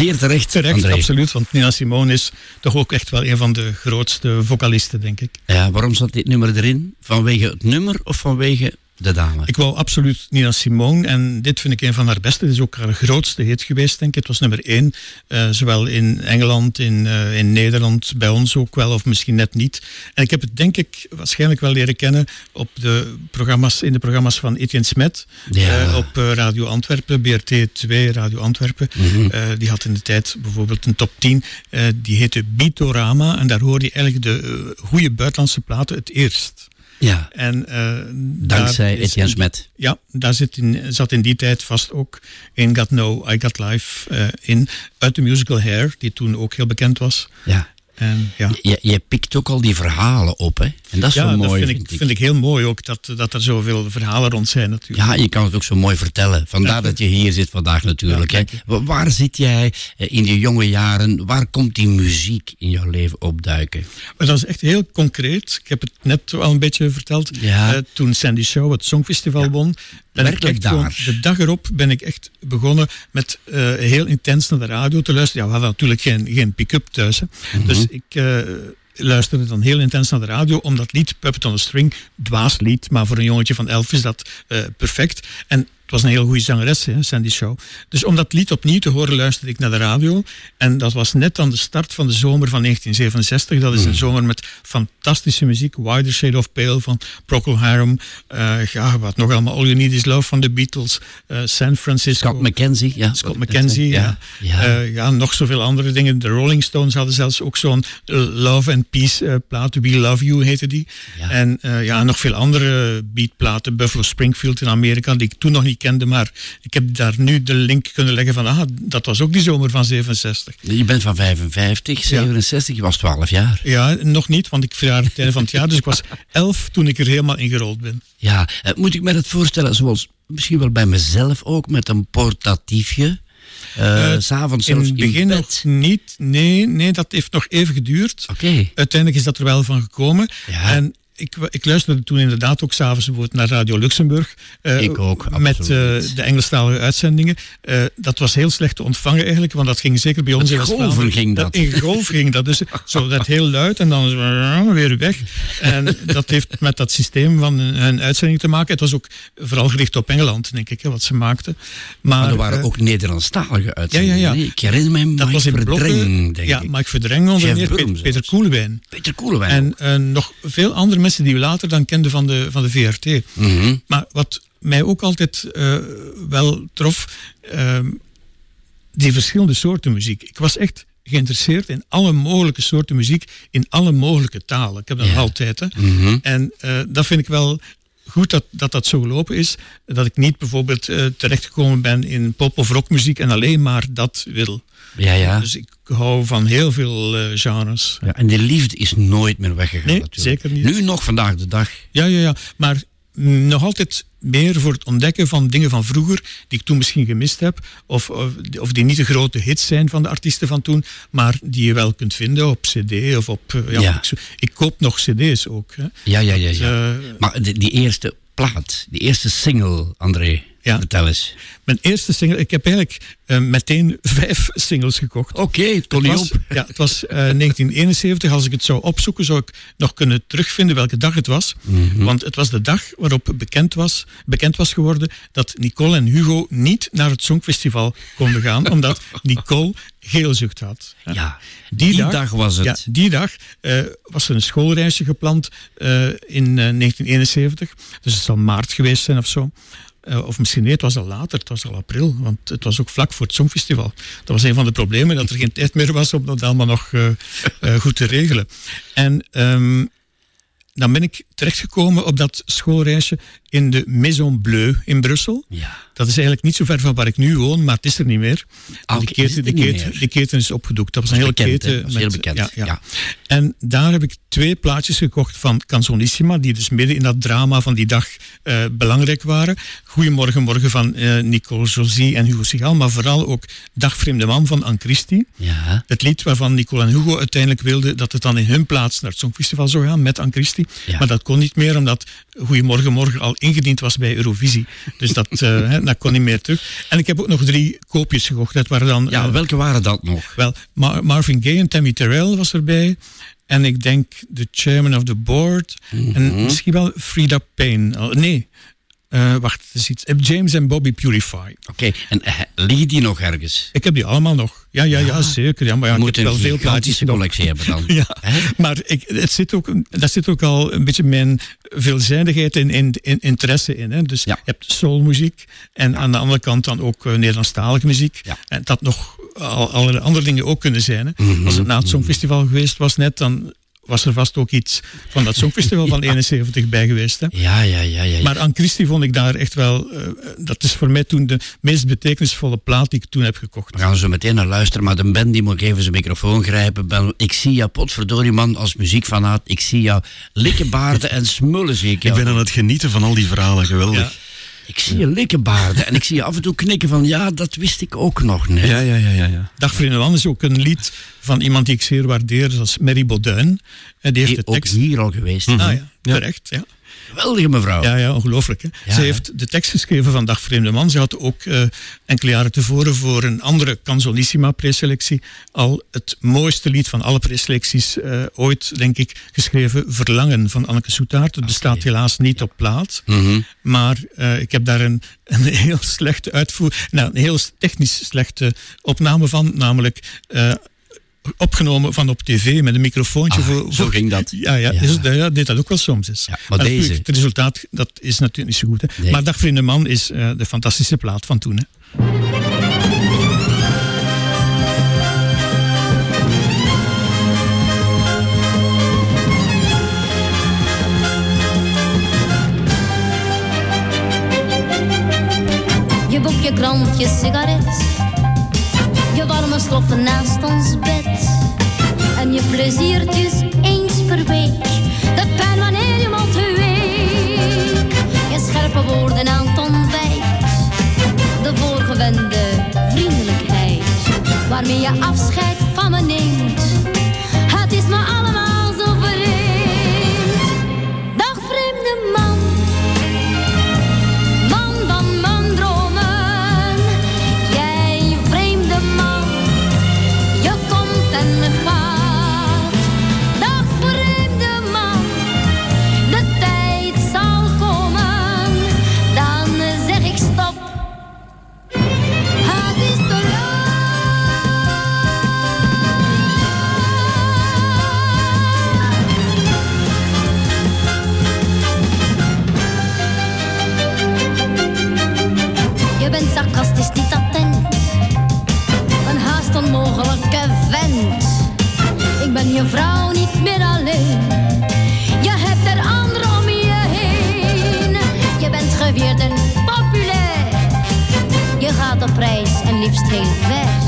Zeer terecht, Terecht, André. absoluut. Want Nina Simone is toch ook echt wel een van de grootste vocalisten, denk ik. Ja, waarom zat dit nummer erin? Vanwege het nummer of vanwege de dame? Ik wou absoluut Nina Simone en dit vind ik een van haar beste. Dit is ook haar grootste hit geweest, denk ik. Het was nummer één, eh, zowel in Engeland, in, eh, in Nederland, bij ons ook wel, of misschien net niet. En ik heb het denk ik waarschijnlijk wel leren kennen op de programma's, in de programma's van Etienne Smet, Ja. eh, op Radio Antwerpen, BRT 2, Radio Antwerpen. Mhm. Die had in de tijd bijvoorbeeld een top 10, eh, die heette Bitorama en daar hoorde je eigenlijk de goede buitenlandse platen het eerst. Ja. En, eh, Dankzij Etienne Smet. Ja, daar zit in, zat in die tijd vast ook Ain't Got No, I Got Life eh, in. Uit de musical Hair, die toen ook heel bekend was. Ja. En, ja. Je, je pikt ook al die verhalen op, hè? En dat is ja, wel mooi, dat vind ik, vind ik heel mooi ook, dat, dat er zoveel verhalen rond zijn natuurlijk. Ja, je kan het ook zo mooi vertellen. Vandaar dat je hier zit vandaag natuurlijk. hè. Wa- Waar zit jij eh, in je jonge jaren? Waar komt die muziek in jouw leven opduiken? Maar dat is echt heel concreet. Ik heb het net al een beetje verteld. Eh, toen Sandy Show het Songfestival won. Ben ik Werkelijk echt gewoon- daar. de dag erop ben ik echt begonnen met eh, heel intens naar de radio te luisteren. Ja, we hadden natuurlijk geen, geen pick-up thuis. Hè. Mhm. Dus ik eh, luisterde dan heel intens naar de radio. Om dat lied, Puppet on a String, dwaas lied. Maar voor een jongetje van elf is dat eh, perfect. En het was een heel goede zangeres, hè, Sandy Show. Dus om dat lied opnieuw te horen, luisterde ik naar de radio. En dat was net aan de start van de zomer van 1967. Dat is een zomer met fantastische muziek. Wider Shade of Pale van Procol Harum. Eh, ja, wat nog allemaal. All You Need Is Love van de Beatles. eh, San Francisco. Scott McKenzie, ja. Scott McKenzie, ja. Ja. Ja. ja, nog zoveel andere dingen. De Rolling Stones hadden zelfs ook zo'n eh, Love and Peace eh, plaat. We Love You heette die. En eh, ja, nog veel andere beatplaten. Buffalo Springfield in Amerika, die ik toen nog niet kende. Maar ik heb daar nu de link kunnen leggen van, ah, dat was ook die zomer van 67. Je bent van 55, 67, je was 12 jaar. Ja, nog niet, want ik verjaar het einde van het jaar. Dus ik was elf toen ik er helemaal in gerold ben. Ja, eh, moet ik me dat voorstellen zoals misschien wel bij mezelf ook, met een portatiefje? Eh, Eh, S'avonds In het in begin nog niet. Nee, nee, dat heeft nog even geduurd. Oké. Uiteindelijk is dat er wel van gekomen. Ja. En ik, ik luisterde toen inderdaad ook s'avonds bijvoorbeeld naar Radio Luxemburg. eh, Ik ook, Met absoluut. de Engelstalige uitzendingen. Eh, dat was heel slecht te ontvangen eigenlijk, want dat ging zeker bij ons in golven ging dat. In golven ging dat. Dus zo dat heel luid en dan weer weg. En dat heeft met dat systeem van hun uitzending te maken. Het was ook vooral gericht op Engeland, denk ik, hè, wat ze maakten. Maar, Maar er waren ook Nederlandstalige ja, uitzendingen. ja, ja. nee? Ik herinner me dat was in Verdreng, blokken. denk ja, ik. Mike Verdreng onder Peter, Koelewijn. Peter Koelewijn En nog veel andere mensen die we later dan kenden van de, van de VRT. Mhm. Maar wat mij ook altijd eh, wel trof, ehm, die verschillende soorten muziek. Ik was echt geïnteresseerd in alle mogelijke soorten muziek, in alle mogelijke talen. Ik heb dat altijd. Hè. Mhm. En eh, dat vind ik wel goed dat, dat dat zo gelopen is. Dat ik niet bijvoorbeeld eh, terechtgekomen ben in pop- of rockmuziek en alleen maar dat wil. Ja, ja. Dus ik hou van heel veel eh, genres. Ja, en die liefde is nooit meer weggegaan Nee, natuurlijk. zeker niet. Nu nog vandaag de dag. Ja, ja, ja. Maar mm, nog altijd meer voor het ontdekken van dingen van vroeger, die ik toen misschien gemist heb, of, of, of die niet de grote hits zijn van de artiesten van toen, maar die je wel kunt vinden op cd of op... eh, ja, Ja. Ik, koop nog cd's ook. Hè. Ja, ja, ja. ja. Eh, maar die eerste plaat, die eerste single, André, Ja. vertel eens. Mijn eerste single, ik heb eigenlijk eh, meteen vijf singles gekocht. Oké, het kon niet op. ja, het was eh, 1971. Als ik het zou opzoeken, zou ik nog kunnen terugvinden welke dag het was. Mhm. Want het was de dag waarop bekend was, bekend was geworden dat Nicole en Hugo niet naar het Songfestival konden gaan, omdat Nicole geelzucht had. Ja, die dag was het. Ja, die dag eh, was er een schoolreisje gepland eh, in eh, 1971. Dus het zal maart geweest zijn of zo. Eh, of misschien nee, het was al later, het was al april, want het was ook vlak voor het Songfestival. Dat was een van de problemen, dat er geen tijd meer was om dat allemaal nog eh, eh, goed te regelen. En ehm, dan ben ik terechtgekomen op dat schoolreisje in de Maison Bleu in Brussel. Ja. Dat is eigenlijk niet zo ver van waar ik nu woon, maar het is er niet meer. Ah, is keten, keten, meer? die keten is opgedoekt. Dat was Dat een hele bekend, keten. Heel bekend, Ja, ja. ja. En daar heb ik twee plaatjes gekocht van Canzonissima, die dus midden in dat drama van die dag eh, belangrijk waren. Goedemorgen, morgen van eh, Nicole Josie en Hugo Sigal, maar vooral ook Dag Vreemde Man van Anne Christie. Ja. Het lied waarvan Nicole en Hugo uiteindelijk wilden dat het dan in hun plaats naar het Songfestival zou gaan met Anne Christie. Maar dat kon niet meer, omdat Goedemorgen Morgen al ingediend was bij Eurovisie. Dus dat, eh, hè, dat kon niet meer terug. En ik heb ook nog drie koopjes gekocht. Dat waren dan, Ja, eh, welke waren dat nog? wel, Mar- Marvin Gaye en Tammy Terrell was erbij. En ik denk de chairman of the board. Mhm. En misschien wel Frida Payne. Oh, nee, Eh, wacht, het is iets. James en Bobby Purify. Oké, en eh, liggen die nog ergens? Ik heb die allemaal nog. Ja, ja, ja, zeker. Ja, maar ja, Je ik moet heb wel veel plaatjes nog. collectie hebben dan. Ja, maar ik, het zit ook, daar zit ook al een beetje mijn veelzijdigheid en in, in, interesse in. Hè. Dus je hebt soulmuziek en aan de andere kant dan ook eh, Nederlandstalige muziek. En dat nog al, allerlei andere dingen ook kunnen zijn. Hè. Mhm. Als het na het Songfestival geweest was net, dan was er vast ook iets van dat Songfestival van 71 bij geweest. Hè. Ja, ja, ja, ja. ja. Maar aan Christie vond ik daar echt wel... eh, dat is voor mij toen de meest betekenisvolle plaat die ik toen heb gekocht. We gaan zo meteen naar luisteren, maar de Ben die moet even zijn microfoon grijpen. Ben, ik zie jou, potverdorie man, als muziekfanaat. Ik zie jou likkenbaarden en smullen zie ik Ik jou. ben aan het genieten van al die verhalen, geweldig. Ik zie je likkenbaarden en ik zie je af en toe knikken van ja, dat wist ik ook nog net. Ja, ja, ja, ja. ja. Dag Vrienden is ook een lied van iemand die ik zeer waardeer, dat is Mary Bauduin. En die heeft Die de ook tekst... hier al geweest. Ah ja, terecht. Ja. Geweldige mevrouw. Ja, ja, ongelooflijk. Hè? Ja, Ze heeft de tekst geschreven van Dag Vreemde Man. Ze had ook eh, enkele jaren tevoren voor een andere Canzonissima preselectie al het mooiste lied van alle preselecties eh, ooit, denk ik, geschreven. Verlangen van Anneke Soetaert. Het bestaat helaas niet op plaat. Mhm. Maar eh, ik heb daar een, een heel slechte uitvoer, nou, een heel technisch slechte opname van, namelijk opgenomen van op tv met een microfoontje. Ah, voor, zo voor- ging dat. Ja, ja, Ja. Dus, dat- ja, deed dat ook wel soms eens. maar Maar deze- Het resultaat dat is natuurlijk niet zo goed. Hè. Nee. Maar Dag Vrienden Man is eh, de fantastische plaat van toen. Hè. Je boek, je krant, je sigaret. Stoffen naast ons bed. En je pleziertjes eens per week. De pijn wanneer je mond week. Je scherpe woorden aan het ontbijt. De voorgewende vriendelijkheid. Waarmee je afscheid van me neemt. Je vrouw niet meer alleen. Je hebt er anderen om je heen. Je bent geweerd en populair. Je gaat op reis en liefst heel ver.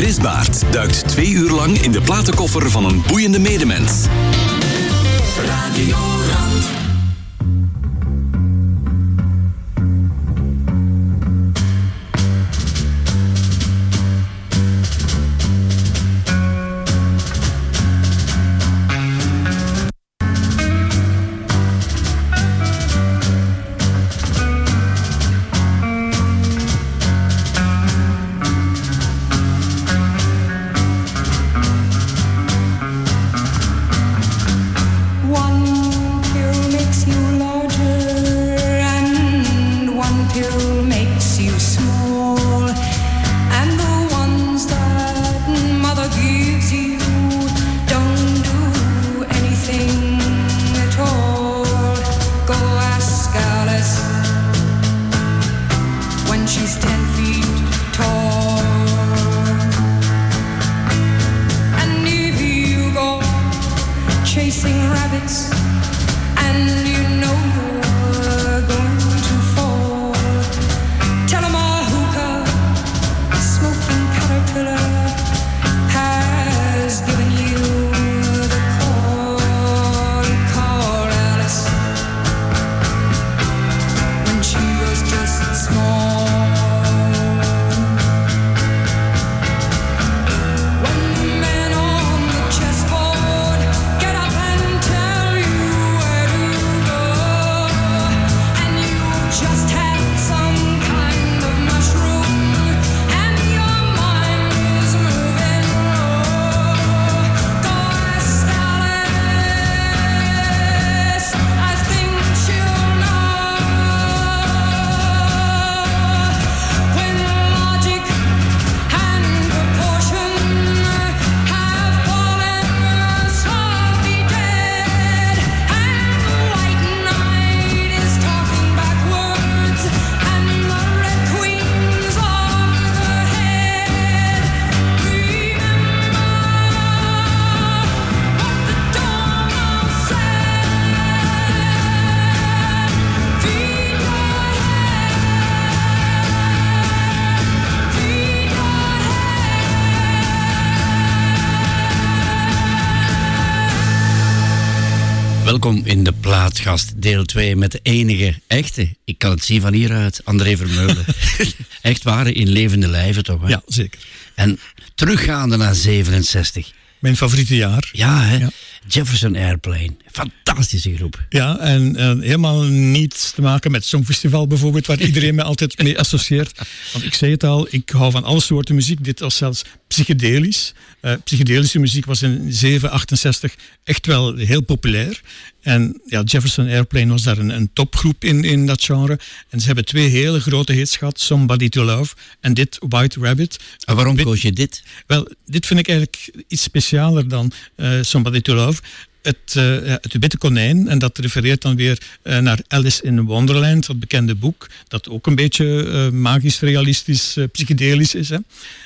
Chris Baert duikt twee uur lang in de platenkoffer van een boeiende medemens. Radio deel 2 met de enige echte, ik kan het zien van hieruit, André Vermeulen. Echt ware in levende lijven toch? Hè? Ja, zeker. En teruggaande naar 67. Mijn favoriete jaar. Ja, hè? Jefferson Airplane. Fantastische groep. Ja, en eh, helemaal niets te maken met Songfestival bijvoorbeeld, waar iedereen me altijd mee associeert. Want ik zei het al, ik hou van alle soorten muziek. Dit was zelfs psychedelisch. Eh, psychedelische muziek was in 768 echt wel heel populair. En ja, Jefferson Airplane was daar een, een topgroep in, in dat genre. En ze hebben twee hele grote hits gehad, Somebody to Love en dit, White Rabbit. En waarom koos je dit? Wel, dit vind ik eigenlijk iets specialer dan eh, Somebody to Love. Het, eh, het Witte Konijn. En dat refereert dan weer eh, naar Alice in Wonderland, dat bekende boek. Dat ook een beetje eh, magisch, realistisch, psychedelisch is. Hè.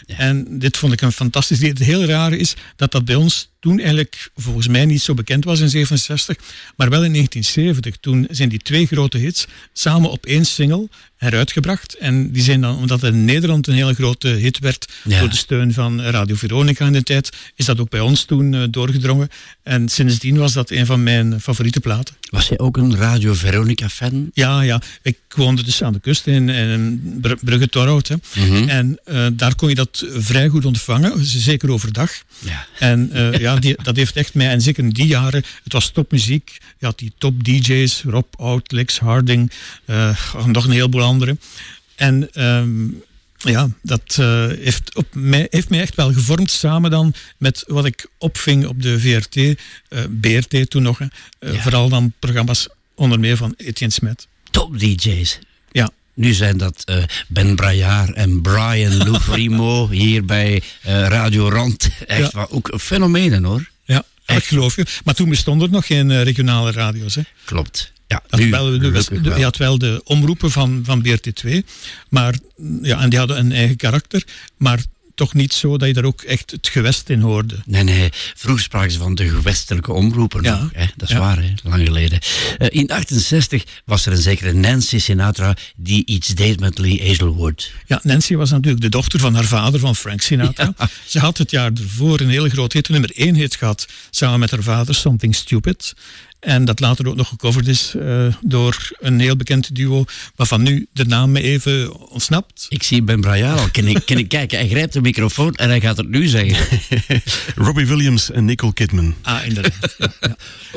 En dit vond ik een fantastisch idee. Het hele rare is dat dat bij ons toen eigenlijk volgens mij niet zo bekend was in 67, maar wel in 1970. Toen zijn die twee grote hits samen op één single heruitgebracht. En die zijn dan, omdat het in Nederland een hele grote hit werd Ja. door de steun van Radio Veronica in de tijd, is dat ook bij ons toen eh, doorgedrongen. En sindsdien was dat een van mijn favoriete platen. Was jij ook een Radio Veronica-fan? Ja, ja. Ik woonde dus aan de kust in, in Br- Brugge Torhout. Mhm. En eh, daar kon je dat vrij goed ontvangen, zeker overdag. Ja. En eh, ja, die, dat heeft echt mij, en zeker in die jaren, het was topmuziek. Je had die top DJ's, Rob Oud, Lex Harding, eh, nog een heleboel anderen. En ehm, ja, dat eh, heeft, op mij, heeft mij echt wel gevormd, samen dan met wat ik opving op de VRT, eh, BRT toen nog. Eh, Vooral dan programma's onder meer van Etienne Smet. Top DJ's. Ja. Nu zijn dat Ben Braillard en Brian Loufrimo hier bij Radio Rand. Echt Ja. wel ook fenomenen hoor. Ja, dat geloof je. Maar toen bestonden er nog geen regionale radio's. Hè. Klopt. Ja, Dat nu wel, de, gelukkig de- wel. je had wel de omroepen van, van BRT2, maar ja, en die hadden een eigen karakter, maar toch niet zo dat je daar ook echt het gewest in hoorde. Nee, nee. Vroeger spraken ze van de gewestelijke omroepen Ja. nog. Hè? Dat is Ja. waar, hè? lang geleden. Eh, in 68 was er een zekere Nancy Sinatra die iets deed met Lee Hazelwood. Ja, Nancy was natuurlijk de dochter van haar vader, van Frank Sinatra. Ze had het jaar ervoor een hele groot hit, nummer één hit gehad, samen met haar vader, Something Stupid. En dat later ook nog gecoverd is eh, door een heel bekend duo, waarvan nu de naam me even ontsnapt. Ik zie Ben Braillard al. Kan ik, kan ik kijken? Hij grijpt de microfoon en hij gaat het nu zeggen. Robbie Williams en Nicole Kidman. Ah, inderdaad. Ja, ja.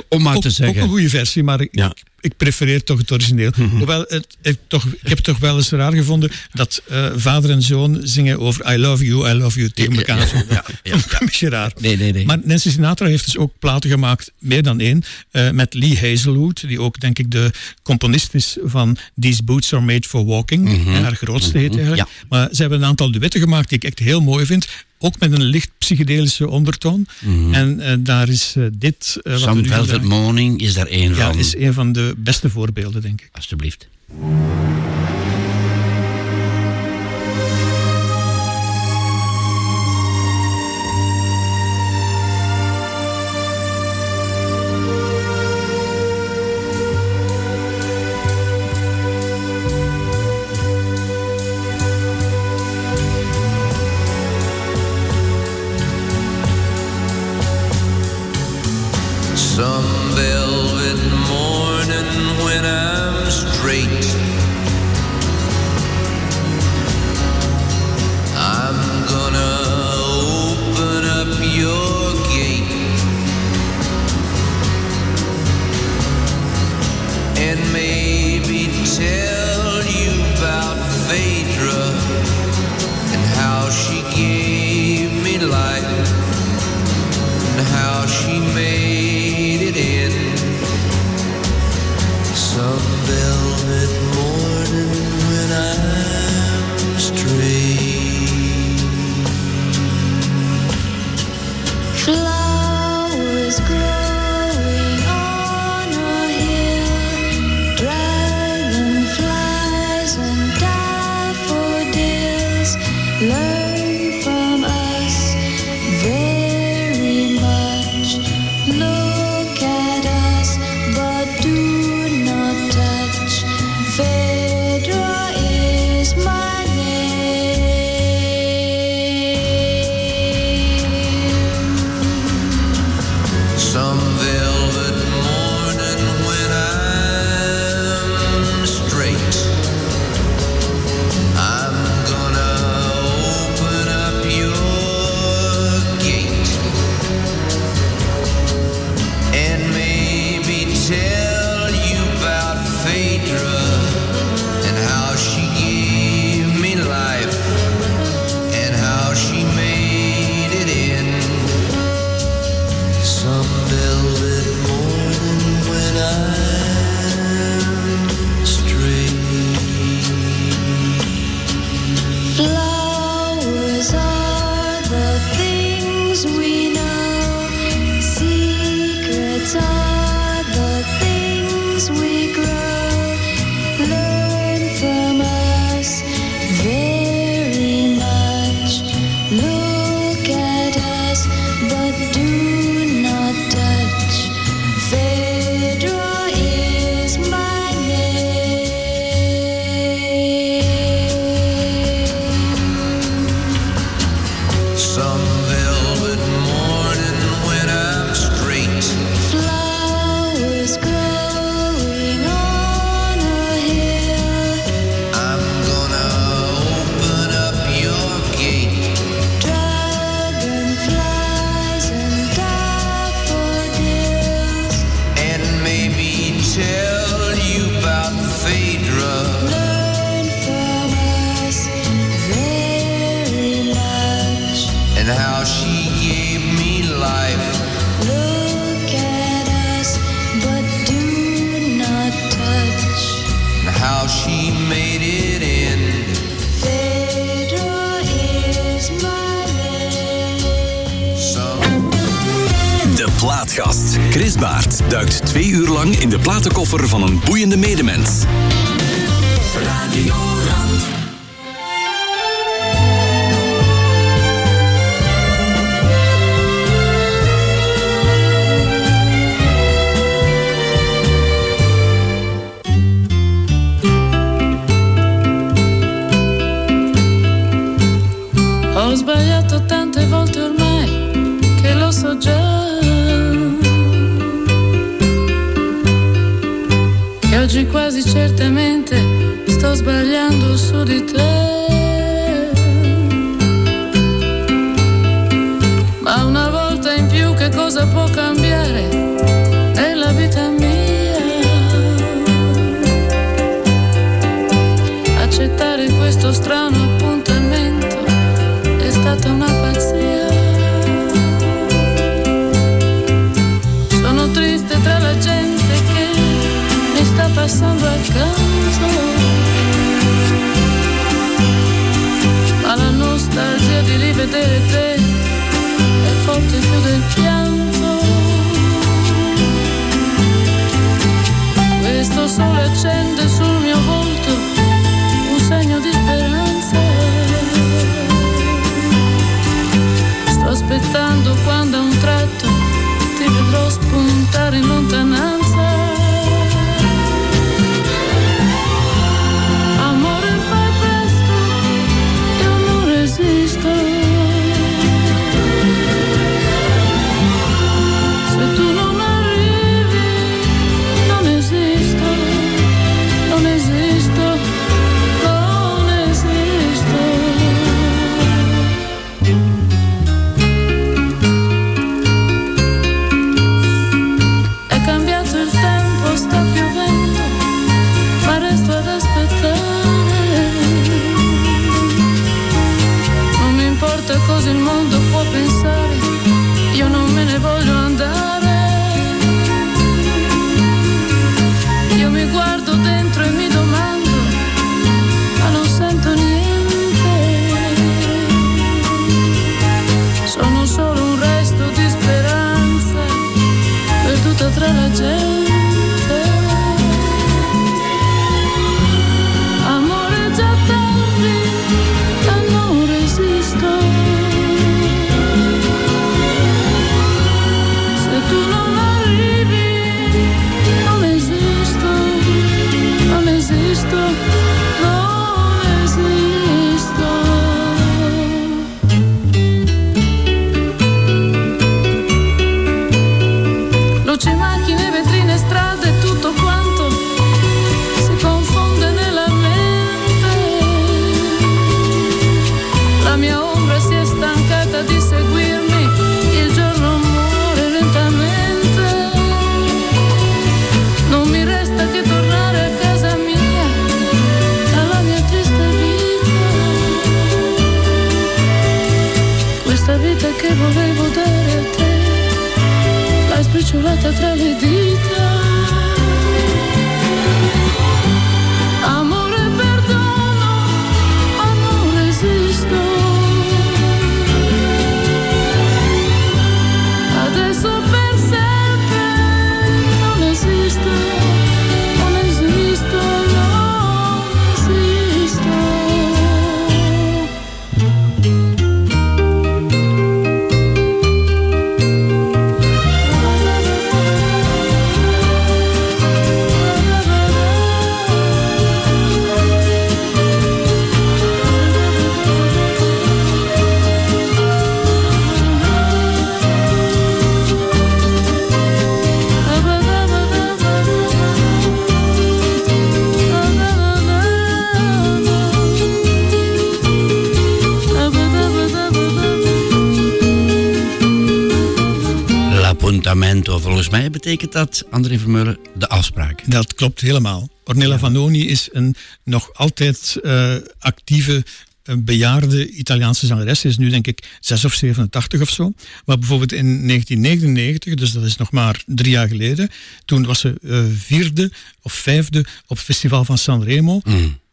Om maar ook, te zeggen. Ook een goede versie, maar ik, ik, ik prefereer toch het origineel. Mhm. Hoewel, het, ik, toch, ik heb het toch wel eens raar gevonden dat eh, vader en zoon zingen over I love you, I love you tegen elkaar. ja, ja, een beetje raar. Nee, nee, nee. Maar Nancy Sinatra heeft dus ook platen gemaakt, meer dan één, eh, met Lee Hazelwood, die ook denk ik de componist is van These Boots Are Made For Walking, Mhm. haar grootste hit eigenlijk. Ja. Maar ze hebben een aantal duetten gemaakt die ik echt heel mooi vind, ook met een licht psychedelische ondertoon. En eh, daar is eh, dit... wat we Some Velvet Morning is daar één ja, van. is een van de beste voorbeelden, denk ik. Alsjeblieft. koffer van een quando a un tratto ti vedrò spuntare in lontananza. Betekent dat, André Vermeulen, de afspraak. Dat klopt helemaal. Ornella Vanoni is een nog altijd eh, actieve eh, bejaarde Italiaanse zangeres. Ze is nu denk ik 6 of 87 of zo. Maar bijvoorbeeld in 1999, dus dat is nog maar drie jaar geleden, toen was ze eh, vierde of vijfde op het festival van Sanremo.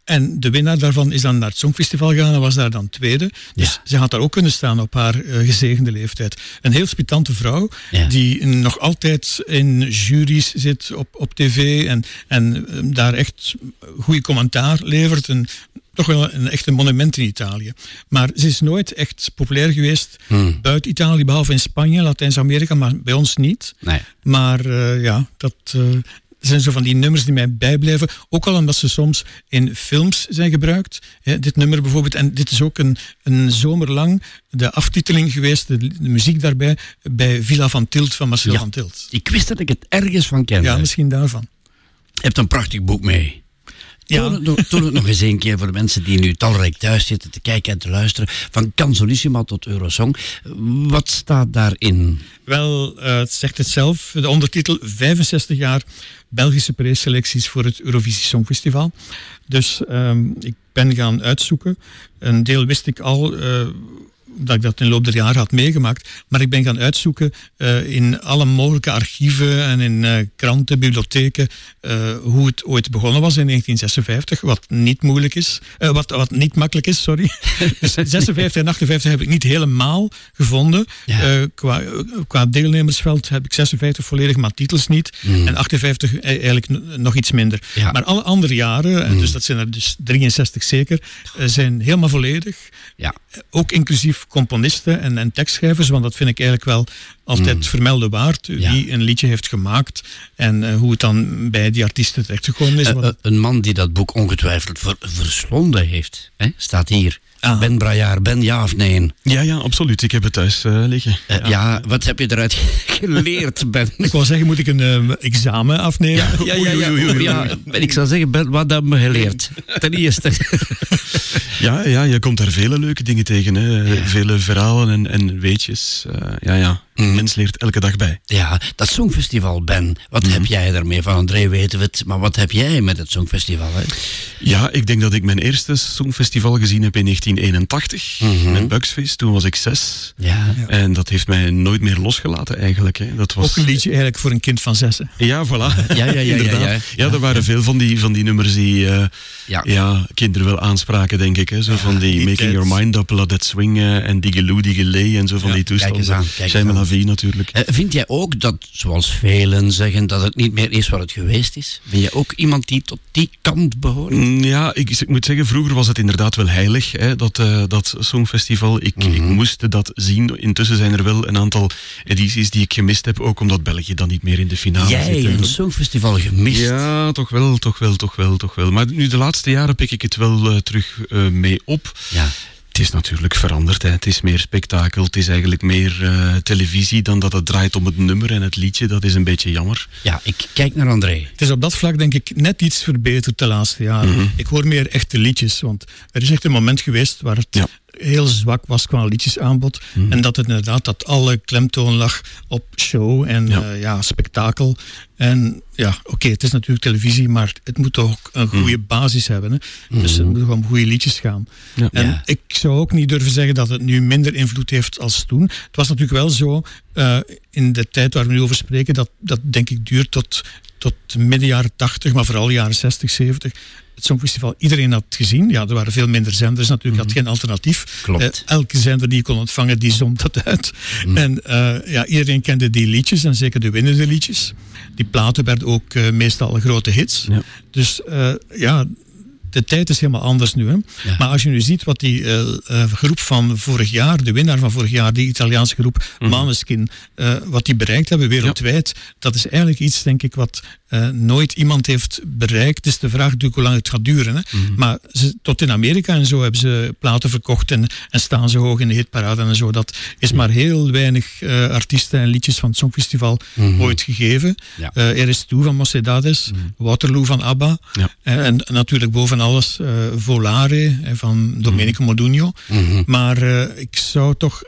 En de winnaar daarvan is dan naar het Songfestival gegaan en was daar dan tweede. Dus ze had daar ook kunnen staan op haar eh, gezegende leeftijd. Een heel spitante vrouw die nog altijd in juries zit op, op tv en, en eh, daar echt goede commentaar levert. Een, toch wel een echt een monument in Italië. Maar ze is nooit echt populair geweest buiten Italië, behalve in Spanje, Latijns-Amerika, maar bij ons niet. Nee. Maar eh, ja, dat eh, zijn zo van die nummers die mij bijblijven. Ook al omdat ze soms in films zijn gebruikt. Hè, dit nummer bijvoorbeeld. En dit is ook een, een zomer lang de aftiteling geweest, de, de muziek daarbij, bij Villa van Tilt van Marcel Ja. van Tilt. Ik wist dat ik het ergens van kende. Ja, misschien daarvan. Je hebt een prachtig boek mee. Ja. Toon, het, nog- toon het nog eens een keer voor de mensen die nu talrijk thuis zitten te kijken en te luisteren. Van Canzonissima tot Eurosong. Wat staat daarin? Wel, eh, het zegt het zelf. De ondertitel 65 jaar Belgische preselecties voor het Eurovisie Songfestival. Dus ehm, ik ben gaan uitzoeken. Een deel wist ik al, eh, dat ik dat in de loop der jaren had meegemaakt. Maar ik ben gaan uitzoeken eh, in alle mogelijke archieven en in eh, kranten, bibliotheken, eh, hoe het ooit begonnen was in 1956. Wat niet moeilijk is, wat, wat niet makkelijk is, sorry. dus 56 en 58 heb ik niet helemaal gevonden. Qua, qua deelnemersveld heb ik 56 volledig, maar titels niet. Mm. En 58 e- eigenlijk nog iets minder. Ja. Maar alle andere jaren, en dus dat zijn er dus 63 zeker, zijn helemaal volledig. Ja. Ook inclusief componisten en, en tekstschrijvers, want dat vind ik eigenlijk wel altijd vermelden waard. Wie een liedje heeft gemaakt en eh, hoe het dan bij die artiesten terechtgekomen is. Eh, eh, een man die dat boek ongetwijfeld ver- verslonden heeft, hè? staat hier. Ah. Ben Brajaar, Ben ja of nee? Ja, ja, absoluut. Ik heb het thuis eh, liggen. Eh, ja. wat heb je eruit geleerd, Ben? ik wou zeggen, moet ik een eh, examen afnemen? Ja, ja, ja. Ja ik zou zeggen, Ben, wat hebben we geleerd? Ten eerste. Ja, ja, je komt daar vele leuke dingen tegen. Hè. Vele verhalen en, en weetjes. Eh, ja, ja. Een mens leert elke dag bij. Ja, dat Songfestival, Ben. Wat heb jij daarmee? Van André weten we het, maar wat heb jij met het Songfestival? Hè? Ja, ik denk dat ik mijn eerste Songfestival gezien heb in 1981. Met Bugsfeest. Toen was ik zes. Ja. En dat heeft mij nooit meer losgelaten eigenlijk. Hè. Dat was... Ook een liedje eigenlijk voor een kind van zessen. Ja, voilà. Ja, ja, ja, ja, Inderdaad. ja. Ja, er waren veel van die, van die nummers die eh, Ja. ja. kinderen wel aanspraken, denk ik. Hè. Zo van die, die Making. Your Mind Up, Let It Swing eh, en Digeloo, Digelay en zo van Ja, die kijk eens toestanden. aan, kijk eens Zijn aan. Natuurlijk. Eh, vind jij ook dat, zoals velen zeggen, dat het niet meer is wat het geweest is? Ben je ook iemand die tot die kant behoort? Mm, Ja, ik, ik moet zeggen, vroeger was het inderdaad wel heilig, hè, dat, eh, dat Songfestival. Ik, ik Mhm. moest dat zien. Intussen zijn er wel een aantal edities die ik gemist heb, ook omdat België dan niet meer in de finale Jij zit. hè. een Songfestival gemist? Ja, toch wel, toch wel, toch wel, toch wel. Maar nu de laatste jaren pik ik het wel eh, terug mee op. Ja. Het is natuurlijk veranderd. Hè. Het is meer spektakel. Het is eigenlijk meer eh, televisie dan dat het draait om het nummer en het liedje. Dat is een beetje jammer. Ja, ik kijk naar André. Het is op dat vlak denk ik net iets verbeterd de laatste jaren. Mhm. Ik hoor meer echte liedjes, want er is echt een moment geweest waar het Ja. heel zwak was qua liedjesaanbod. Mhm. En dat het inderdaad dat alle klemtoon lag op show en Ja. ja spektakel. En ja, oké, het is natuurlijk televisie, maar het moet toch ook een goede basis hebben. Hè? Dus het moet toch om goede liedjes gaan. Ja. En Ja. ik zou ook niet durven zeggen dat het nu minder invloed heeft als toen. Het was natuurlijk wel zo, eh, in de tijd waar we nu over spreken, dat, dat denk ik duurt tot, tot midden jaren 80, maar vooral jaren 60, 70. Het Songfestival, iedereen had het gezien. Ja, er waren veel minder zenders natuurlijk, had geen alternatief. Klopt. Eh, elke zender die je kon ontvangen, die zond dat uit. Mm. En eh, ja, iedereen kende die liedjes, en zeker de winnende liedjes. Die platen werden ook eh, meestal grote hits. Ja. Dus eh, ja, de tijd is helemaal anders nu. Hè? Ja. Maar als je nu ziet wat die eh, groep van vorig jaar, de winnaar van vorig jaar, die Italiaanse groep. Maneskin, eh, wat die bereikt hebben wereldwijd, dat is eigenlijk iets, denk ik, wat eh, nooit iemand heeft bereikt. Het is de vraag natuurlijk hoe lang het gaat duren. Hè? Mhm. Maar ze, tot in Amerika en zo hebben ze platen verkocht en, en staan ze hoog in de hitparade en zo. Dat is maar heel weinig eh, artiesten en liedjes van het Songfestival Mhm. ooit gegeven. Ja. Eh, er is toe van Mocedades, Waterloo van ABBA. Ja. En, en natuurlijk boven alles Volare van Domenico Modugno. Mhm. Maar ik zou toch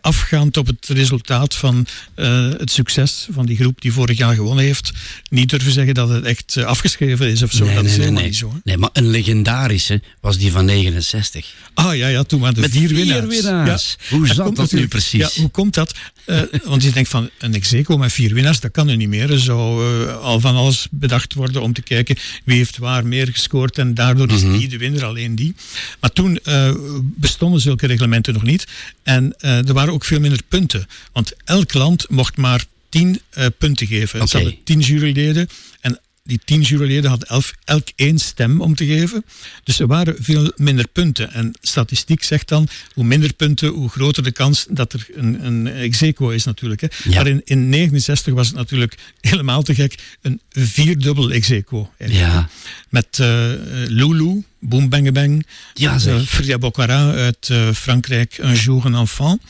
afgaand op het resultaat van eh, het succes van die groep die vorig jaar gewonnen heeft, niet durven zeggen dat het echt eh, afgeschreven is of zo. Nee, dat nee, is nee, helemaal nee. niet zo. hè. Nee, maar een legendarische was die van 69. Ah ja, ja, toen waren de Met vier winnaars. winnaars. Ja. Hoe zat komt dat nu precies? Ja, hoe komt dat? Eh, want je denkt van een execo met vier winnaars, dat kan nu niet meer. Er zou eh, al van alles bedacht worden om te kijken wie heeft waar meer gescoord en daardoor is Mhm. die de winnaar, alleen die. Maar toen eh, bestonden zulke reglementen nog niet en eh, er waren ook veel minder punten. Want elk land mocht maar tien eh, punten geven. Oké. Ze hadden tien juryleden en die tien juryleden hadden elf, elk één stem om te geven. Dus er waren veel minder punten. En statistiek zegt dan, hoe minder punten, hoe groter de kans dat er een, een exequo is natuurlijk. Hè. Ja. Maar in, in 69 was het natuurlijk helemaal te gek. Een vierdubbel exequo. Ja. Met eh, Lulu, Boom Bang Bang. Ja, eh. Frida Boccara uit eh, Frankrijk, Un jour un enfant.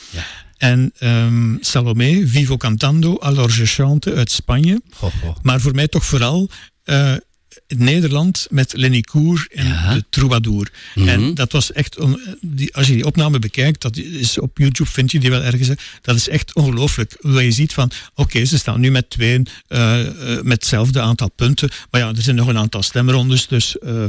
En ehm, Salomé, Vivo Cantando, Alors je chante uit Spanje. Maar voor mij toch vooral eh, Nederland met Lenny Koer en de Troubadour. Mhm. En dat was echt, die, als je die opname bekijkt, dat is op YouTube vind je die wel ergens, hè. dat is echt ongelooflijk. Hoe je ziet van, oké, ze staan nu met twee, eh, eh, met hetzelfde aantal punten, maar ja, er zijn nog een aantal stemrondes, dus eh,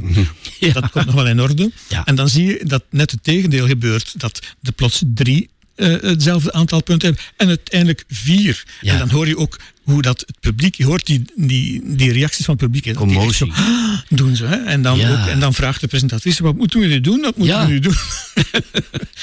dat komt nog wel in orde. En dan zie je dat net het tegendeel gebeurt, dat er plots drie eh, hetzelfde aantal punten hebben en uiteindelijk vier. Ja. En dan hoor je ook hoe dat het publiek, je hoort die, die, die reacties van het publiek. die echt zo, "Ah," doen ze. Hè? En, dan Ja. ook, en dan vraagt de presentatrice, wat moeten we nu doen? Wat moeten Ja. we nu doen?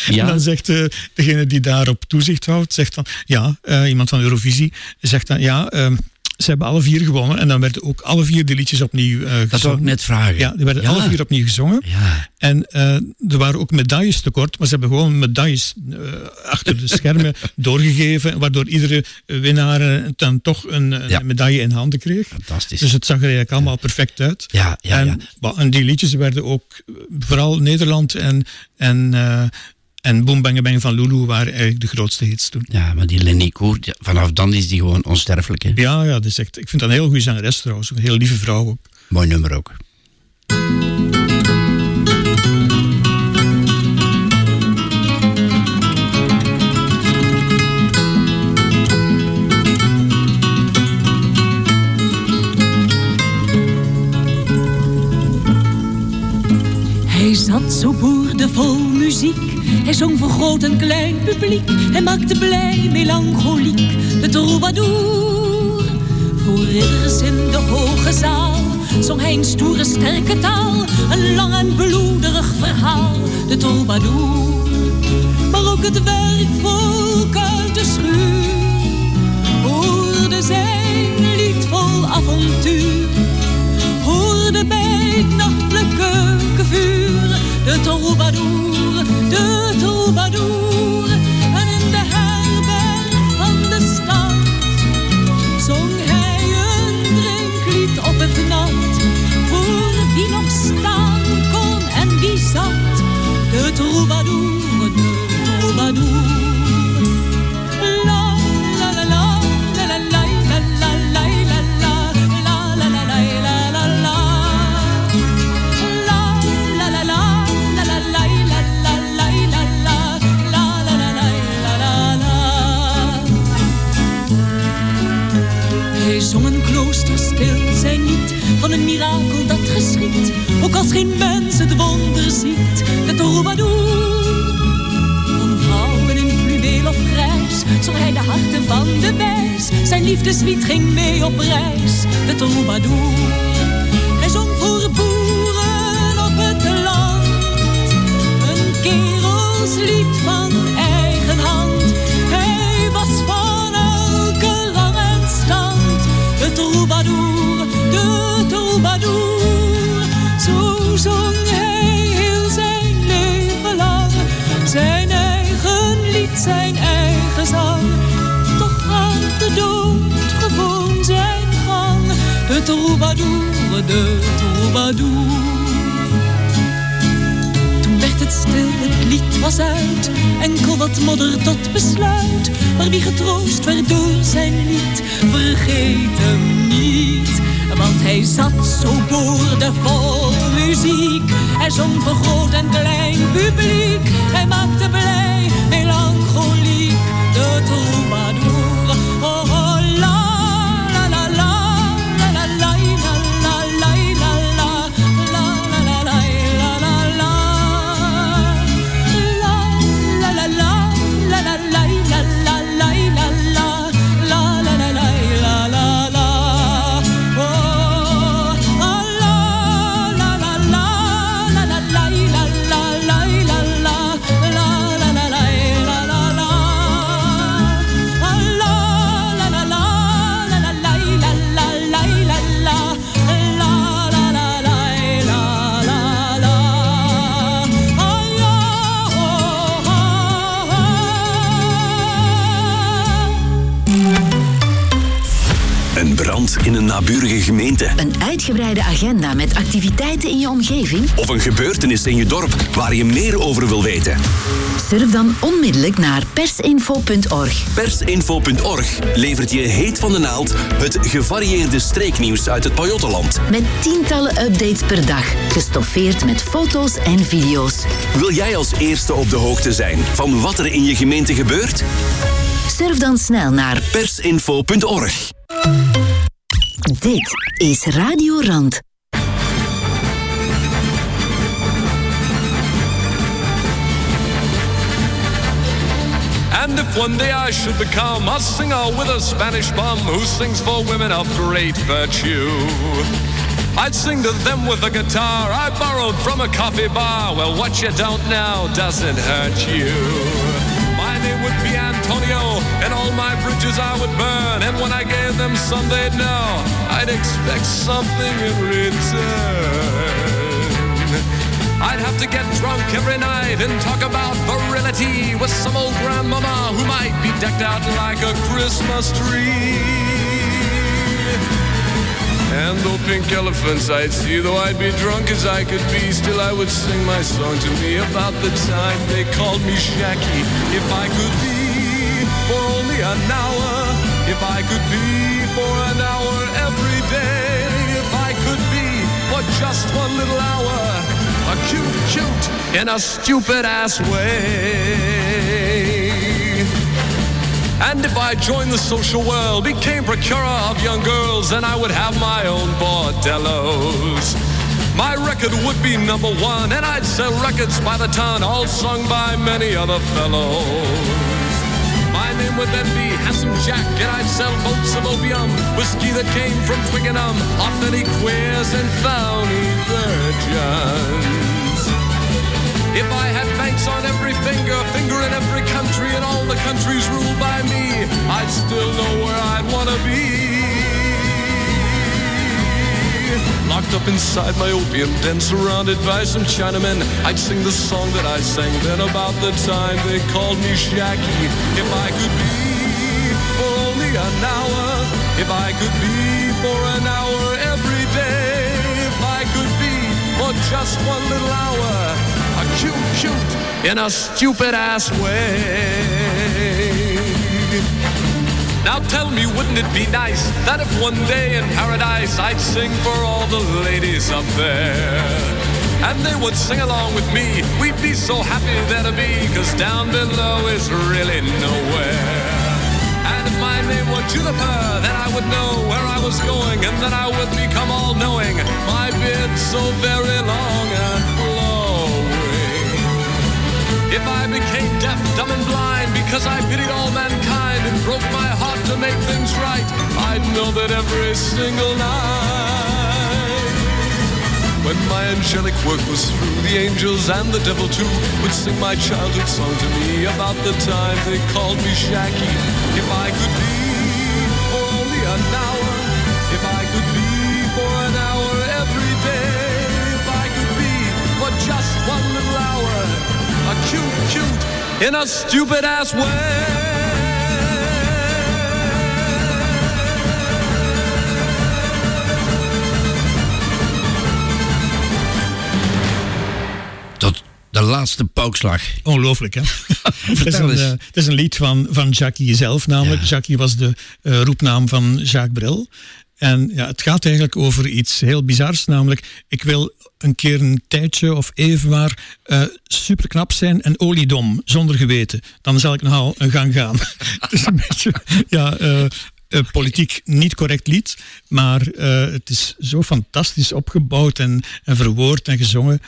Ja. En dan zegt eh, degene die daarop toezicht houdt, zegt dan, ja, eh, iemand van Eurovisie, zegt dan, ja, ehm, ze hebben alle vier gewonnen. En dan werden ook alle vier de liedjes opnieuw eh gezongen. Dat wou ik net vragen. Ja, die werden Ja. alle vier opnieuw gezongen. Ja. En eh, er waren ook medailles tekort, maar ze hebben gewoon medailles eh, achter de schermen doorgegeven, waardoor iedere winnaar dan toch een, een Ja. medaille in handen kreeg. Fantastisch. Dus het zag er eigenlijk allemaal perfect uit. Ja, ja, en, en die liedjes werden ook, vooral Nederland en, en, en Boom Bang Bang van Lulu waren eigenlijk de grootste hits toen. Ja, maar die Lenny Koer, vanaf dan is die gewoon onsterfelijk. Hè? Ja, ja dat is echt, ik vind dat een heel goede zangeres trouwens, een heel lieve vrouw ook. Mooi nummer ook. Hij zat zo boerdevol muziek. Hij zong voor groot en klein publiek. Hij maakte blij, melancholiek, de troubadour. Voor ridders in de hoge zaal zong hij een stoere, sterke taal. Een lang en bloederig verhaal, de troubadour. Maar ook het werkvolk uit de schuur hoorde zijn lied vol avontuur hoorde bij het nachtelijke de troubadour, de troubadour. Mirakel dat geschiet, ook als geen mens het wonder ziet. De troubadour van vrouwen in fluweel of grijs zong hij de harten van de wijs. Zijn liefdeslied ging mee op reis, de troubadour. Hij zong voor boeren op het land, een kerelslied van zong hij heel zijn leven lang, zijn eigen lied, zijn eigen zang. Toch gaat de dood gewoon zijn gang, de troubadour, de troubadour. Toen werd het stil, het lied was uit, enkel wat modder tot besluit. Maar wie getroost werd door zijn lied, vergeet hem niet. Want hij zat zo boordevol muziek. Hij zong voor groot en klein publiek. Hij maakte blij, melancholiek, de troebel. Een uitgebreide agenda met activiteiten in je omgeving? Of een gebeurtenis in je dorp waar je meer over wil weten. Surf dan onmiddellijk naar persinfo.org. Persinfo.org levert je heet van de naald het gevarieerde streeknieuws uit het Pajottenland. Met tientallen updates per dag, gestoffeerd met foto's en video's. Wil jij als eerste op de hoogte zijn van wat er in je gemeente gebeurt? Surf dan snel naar persinfo.org. Dit is Radio Rand. And if one day I should become a singer with a Spanish bum who sings for women of great virtue, I'd sing to them with a guitar I borrowed from a coffee bar. Well, what you don't know doesn't hurt you. Name would be Antonio, and all my bridges I would burn. And when I gave them some, they'd know I'd expect something in return. I'd have to get drunk every night and talk about virility with some old grandmama who might be decked out like a Christmas tree. And though pink elephants I'd see, though I'd be drunk as I could be, still I would sing my song to me about the time they called me Shacky. If I could be for only an hour, if I could be for an hour every day, if I could be for just one little hour, a cute, cute in a stupid ass way. And if I joined the social world, became procurer of young girls, then I would have my own bordellos. My record would be number one, and I'd sell records by the ton, all sung by many other fellows. My name would then be Handsome Jack, and I'd sell boats of opium, whiskey that came from Twickenham, authentic queers and phony virgins. If I had banks on every finger, finger in every country, and all the countries ruled by me, I'd still know where I'd wanna be. Locked up inside my opium den, surrounded by some Chinamen, I'd sing the song that I sang then about the time they called me Shacky. If I could be for only an hour, if I could be for an hour every day, if I could be for just one little hour, cute, cute in a stupid ass way. Now tell me, wouldn't it be nice that if one day in paradise I'd sing for all the ladies up there? And they would sing along with me. We'd be so happy there to be, cause down below is really nowhere. And if my name were Juniper, then I would know where I was going, and then I would become all knowing. My beard so very long and flowing. If I became deaf, dumb, and blind because I pitied all mankind and broke my heart to make things right, I'd know that every single night. When my angelic work was through, the angels and the devil too would sing my childhood song to me about the time they called me Shacky. If I could be for only an hour, if I could a cute, cute in a stupid ass way. Tot de laatste paukslag. Ongelooflijk, hè? het, is Vertel een, eens. eh, het is een lied van, van Jackie zelf, namelijk. Jackie was de eh, roepnaam van Jacques Brel. En ja, het gaat eigenlijk over iets heel bizars, namelijk ik wil een keer een tijdje of even maar eh superknap zijn en oliedom, zonder geweten. Dan zal ik nogal een gang gaan. het is een beetje, ja... eh, eh, politiek niet correct lied, maar eh, het is zo fantastisch opgebouwd en, en verwoord en gezongen.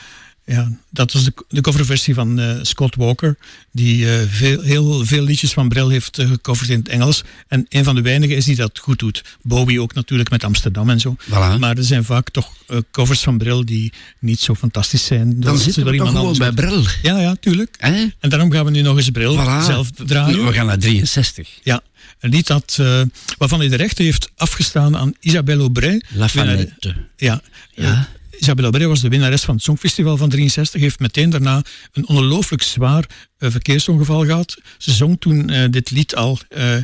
Ja, dat was de, de coverversie van eh, Scott Walker, die eh, veel, heel veel liedjes van Brel heeft eh, gecoverd in het Engels. En een van de weinigen is die dat goed doet. Bowie ook natuurlijk met Amsterdam en zo. Maar er zijn vaak toch covers van Brel die niet zo fantastisch zijn. Dan zitten we toch gewoon bij. Brel. Ja, ja, tuurlijk. En daarom gaan we nu nog eens Brel Voilà. zelf draaien. We gaan naar 63. Ja, een lied dat, waarvan hij de rechten heeft afgestaan aan Isabelle Aubray. La Fanette. Ja. Ja. Isabelle Aubray was de winnares van het Songfestival van 63. Heeft meteen daarna een ongelooflijk zwaar eh, verkeersongeval gehad. Ze zong toen eh, dit lied al eh,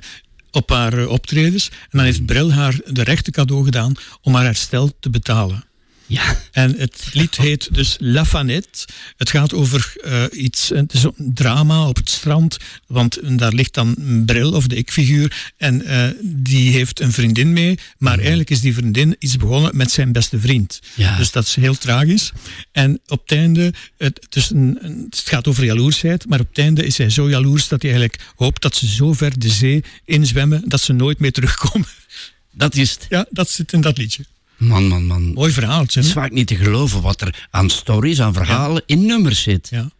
op haar optredens. En dan heeft Brel haar de rechte cadeau gedaan om haar herstel te betalen. Ja. En het lied heet dus La Fanette. Het gaat over eh, iets, het is een drama op het strand, want daar ligt dan een bril of de ik-figuur en eh, die heeft een vriendin mee, maar eigenlijk is die vriendin iets begonnen met zijn beste vriend. Ja. Dus dat is heel tragisch. En op het einde, het, het, is een, een- het gaat over jaloersheid, maar op het einde is hij zo jaloers dat hij eigenlijk hoopt dat ze zo ver de zee inzwemmen dat ze nooit meer terugkomen. Dat is het. Ja, dat zit in dat liedje. Man, man, man. Mooi verhaaltje. Het hè? is vaak niet te geloven wat er aan stories, aan verhalen in nummers zit. Ja.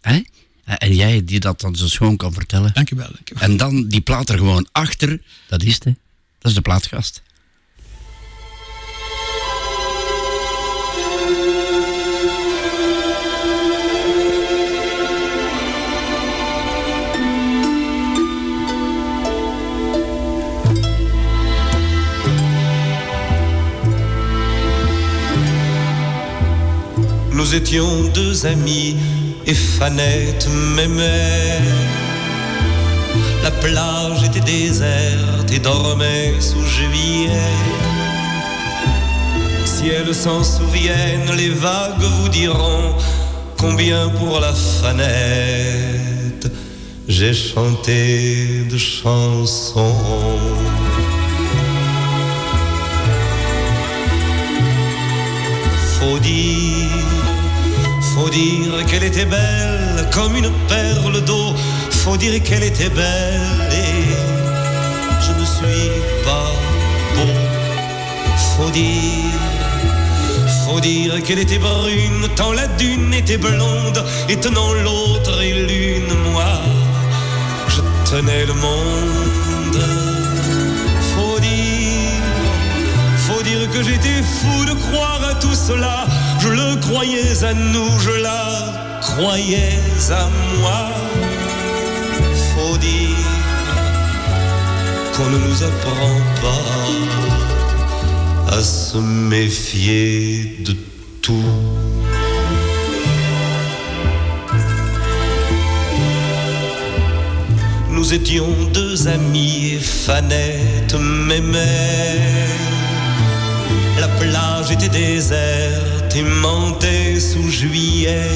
Hè? En jij die dat dan zo schoon kan vertellen. Dankjewel. dankjewel. En dan die plaat er gewoon achter. Dat is het, hè. Dat is de plaatgast. Nous étions deux amis et Fanette m'aimait. La plage était déserte et dormait sous juillet. Si elles s'en souviennent, les vagues vous diront combien pour la fanette j'ai chanté de chansons. Faut dire, faut dire qu'elle était belle comme une perle d'eau. Faut dire qu'elle était belle et je ne suis pas beau. Faut dire, faut dire qu'elle était brune tant la dune était blonde et tenant l'autre et l'une moi je tenais le monde. Faut dire, faut dire que j'étais fou de croire à tout cela. Je le croyais à nous, je la croyais à moi. Faut dire qu'on ne nous apprend pas à se méfier de tout. Nous étions deux amis et Fanette m'aimait. La plage était déserte mentait sous juillet.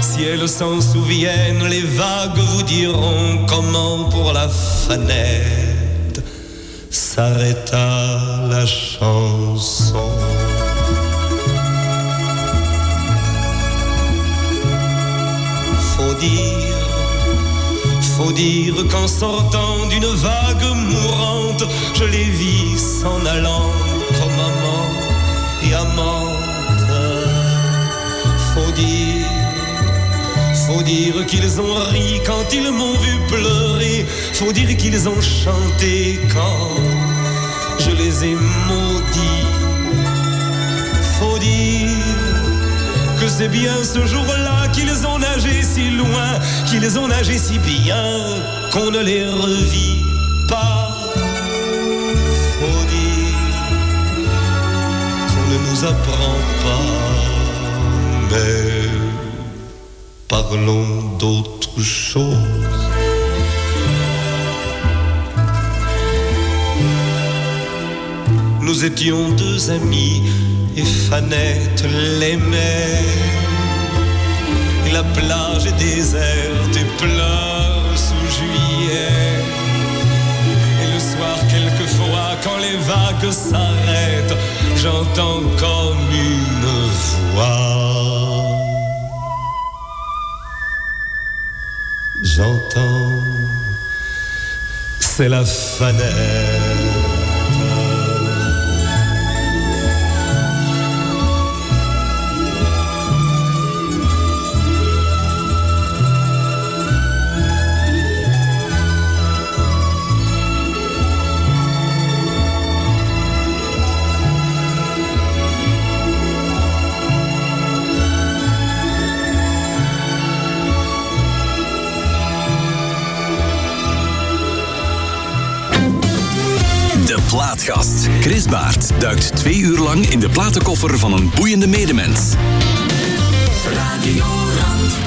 Si elles s'en souviennent, les vagues vous diront comment pour la fanette s'arrêta la chanson. Faut dire, faut dire qu'en sortant d'une vague mourante, je les vis s'en allant Faut dire, qu'ils ont ri quand ils m'ont vu pleurer. Faut dire qu'ils ont chanté quand je les ai maudits. Faut dire que c'est bien ce jour-là qu'ils ont nagé si loin, qu'ils ont nagé si bien qu'on ne les revit pas. Faut dire qu'on ne nous apprend pas, mais parlons d'autre chose. Nous étions deux amis et Fanette l'aimait. Et la plage est déserte et pleure sous juillet. Et le soir, quelquefois, quand les vagues s'arrêtent, j'entends comme une voix. J'entends, c'est la fenêtre. Plaatgast. Chris Baert duikt twee uur lang in de platenkoffer van een boeiende medemens. Radio Rand.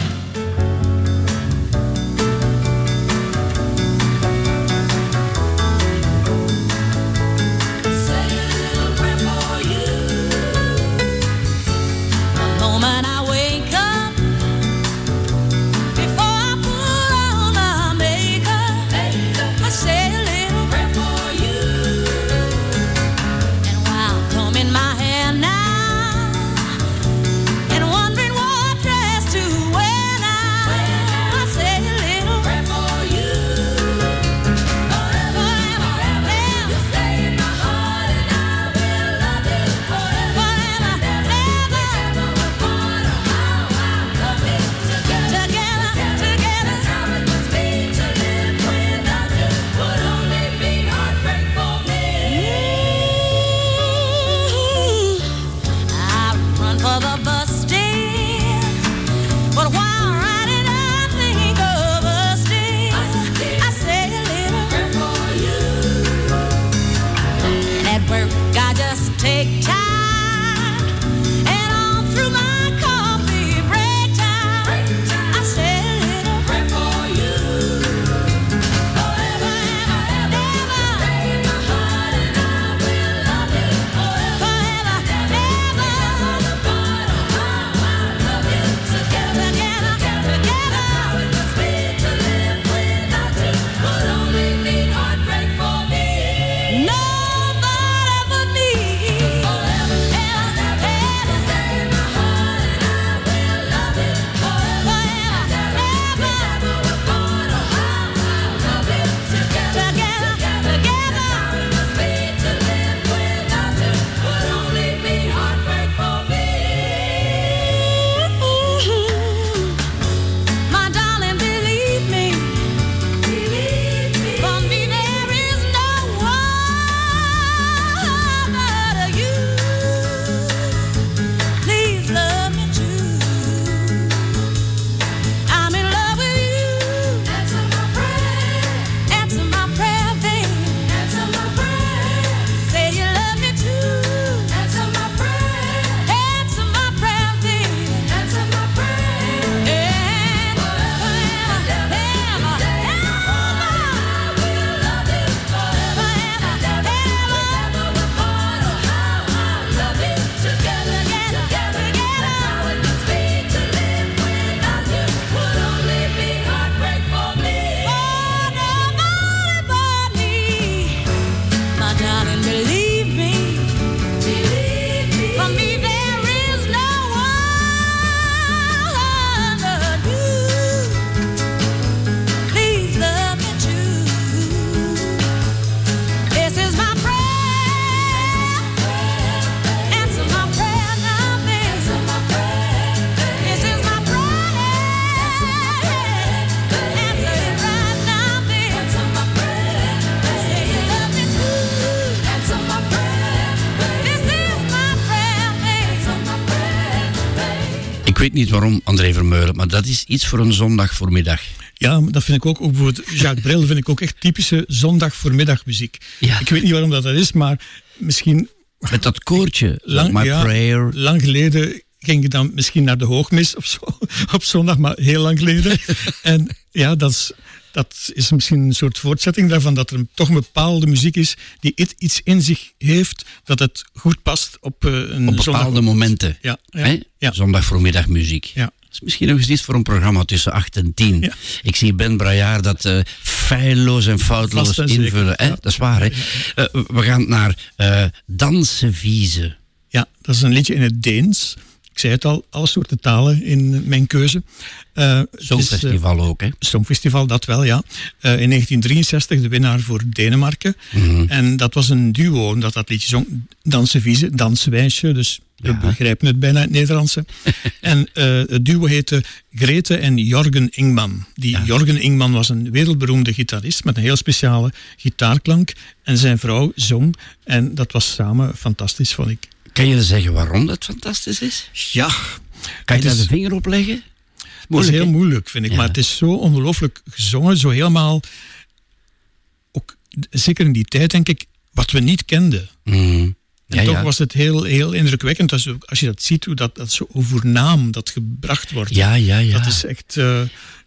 Weet niet waarom, André Vermeulen, maar dat is iets voor een zondag voormiddag. Ja, dat vind ik ook, ook bijvoorbeeld Jacques Brel vind ik ook echt typische zondag voormiddagmuziek. Ik weet niet waarom dat, dat is, maar misschien... Met dat koortje, lang, My ja, Prayer. lang geleden ging ik dan misschien naar de hoogmis of zo, op zondag, maar heel lang geleden. en ja, dat is, dat is misschien een soort voortzetting daarvan, dat er toch een bepaalde muziek is die iets in zich heeft, dat het goed past op eh, een Op bepaalde momenten. Ja, ja, Hè? Zondag voormiddag muziek. Ja. Dat is misschien nog eens iets voor een programma tussen 8 en 10. Ik zie Ben Brajaar dat eh feilloos en foutloos en invullen. Hè? ja. Dat is waar. Hè? Eh, we gaan naar eh Dansen Vieze. Ja, dat is een liedje in het Deens. Ik zei het al, alle soorten talen in mijn keuze. Eh, is, Songfestival ook, hè? Songfestival, dat wel, ja. Eh, in 1963 de winnaar voor Denemarken. Mhm. En dat was een duo, omdat dat liedje zong. Dansen Vieze, danswijsje, dus we begrijpen het bijna in het Nederlandse. en eh, het duo heette Grete en Jorgen Ingman. Die Jorgen Ingman was een wereldberoemde gitarist met een heel speciale gitaarklank. En zijn vrouw zong. En dat was samen fantastisch, vond ik. Kan je zeggen waarom dat fantastisch is? Ja. Kan je Het daar is- de vinger op leggen? Dat is heel moeilijk, vind ik. Ja. Maar het is zo ongelooflijk gezongen, zo helemaal... Ook, zeker in die tijd, denk ik, wat we niet kenden. En Ja, toch ja. was het heel, heel indrukwekkend als, je- als je dat ziet, hoe dat, dat zo overnaam dat gebracht wordt. Ja, ja, ja. Dat is echt eh,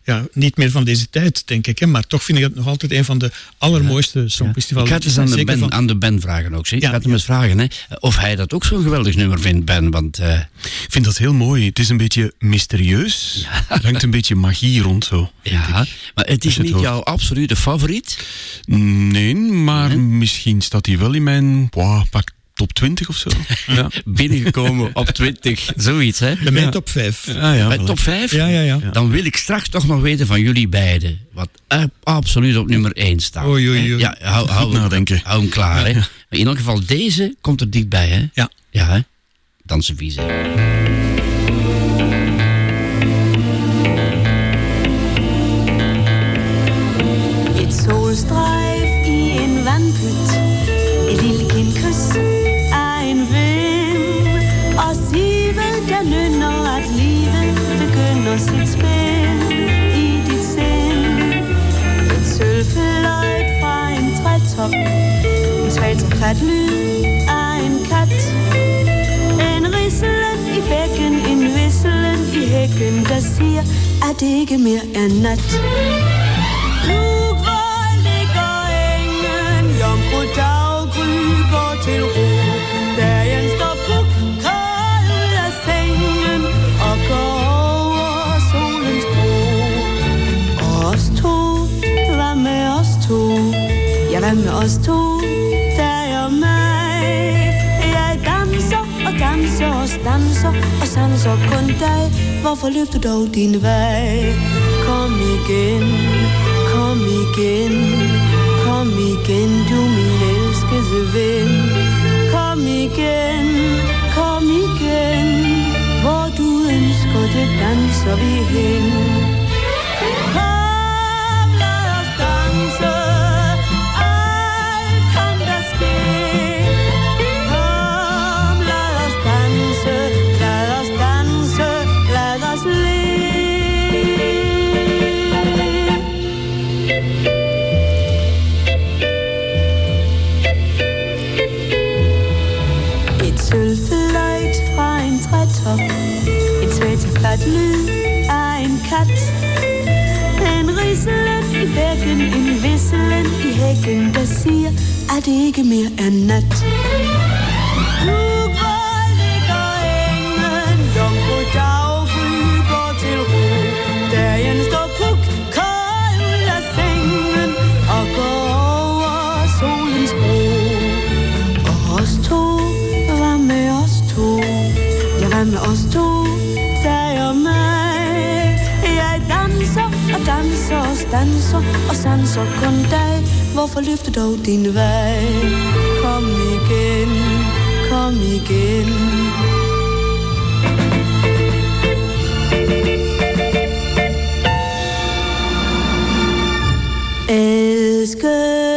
ja, niet meer van deze tijd, denk ik. Hè? Maar toch vind ik het nog altijd een van de allermooiste songfestivals. Ik ga het eens aan de, ben, van- aan de Ben vragen ook. Zie. Ja, ik ga het hem eens vragen hè, of hij dat ook zo'n geweldig nummer vindt, Ben. Want, eh, Ik vind dat heel mooi. Het is een beetje mysterieus. Er hangt een beetje magie rond zo. ja, maar het is je het niet hoort. jouw absolute favoriet. Nee, maar misschien staat hij wel in mijn wow, pak top 20 of zo. Ja. Binnengekomen op 20, zoiets hè? Bij mijn Ja. top 5. Ah, ja, Bij top 5? Ja, ja, ja. Dan wil ik straks toch nog weten van jullie beiden. Wat absoluut op nummer 1 staat. Oei, oei, oei. Ja, hou, hou, nadenken. hou hem klaar. Hè. Maar in elk geval, deze komt er dichtbij. Hè? Ja. Ja, hè? Dansen at lyd af en kat En rislen i bækken, en visselen i hækken Der siger, at det ikke mere er nat Lug, hvor ligger engen, jomfru daggry går til ro. Dagen står puk, kold ud af sengen og går over solens bro. Og os to, hvad med os to? Ja, hvad med os to, sanser og sanser kun dig. Hvorfor løb du dog din vej? Kom igen, kom igen, kom igen du min elskede ven. Kom igen, kom igen, hvor du ønsker det danser vi hen. at lyd af en kat. En rislen i bækken, en visselen i hækken, der siger, at det ikke mere er nat. Dagen står puk, kold ud af sengen og går over solens bro. Og os to var med os to, jeg var med os to, danser og danser og sanser kun dig. Hvorfor løfter dog din vej? Kom igen, kom igen. Elsker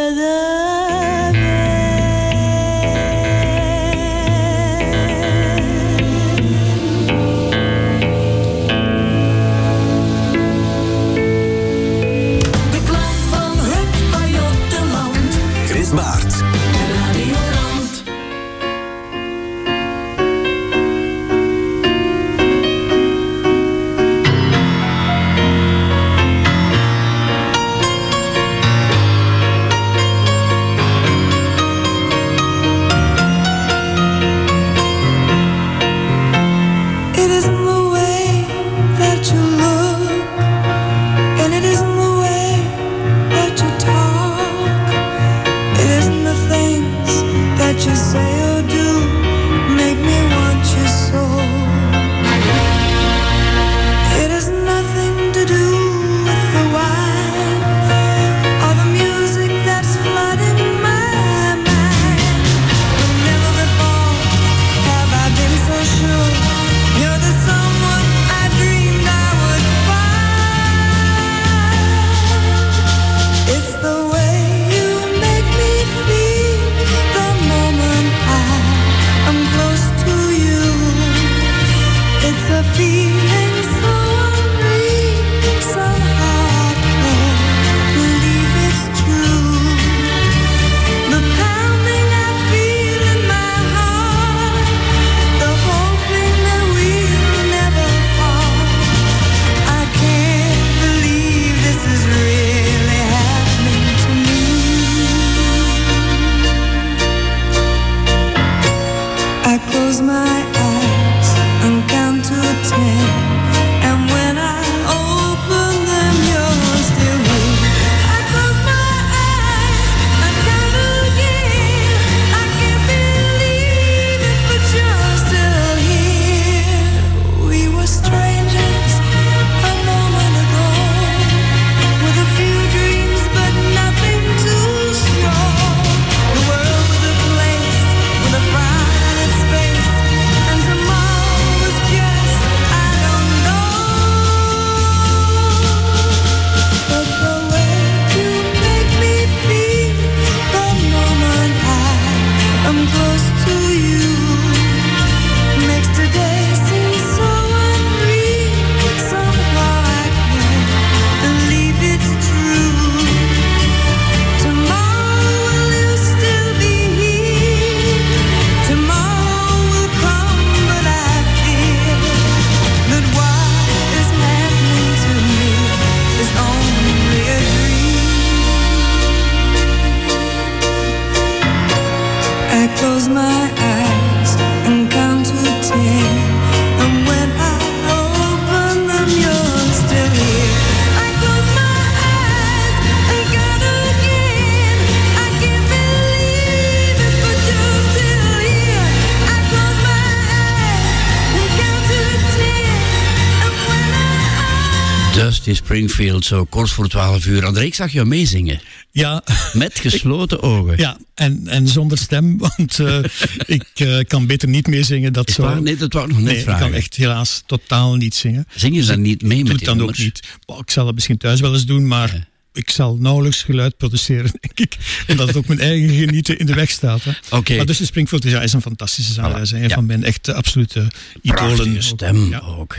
Dusty Springfield, zo kort voor 12 uur. André, ik zag jou meezingen. Ja. Met gesloten ogen. Ja, en, en zonder stem, want eh, ik eh, kan beter niet meer zingen. Dat Is waar? Nee, dat wou ik nog net nee, vragen. ik kan echt helaas totaal niet zingen. Zing je Dus dan ik niet mee doe met die dan ook niet. Ik zal het misschien thuis wel eens doen, maar ik zal nauwelijks geluid produceren, denk ik. Omdat het ook mijn eigen genieten in de weg staat. hè. Oké. Maar dus Springfield is, ja, is een fantastische zangeres. hè. Een Ja. van mijn echte absolute idolen. Prachtige stem Ja. ook.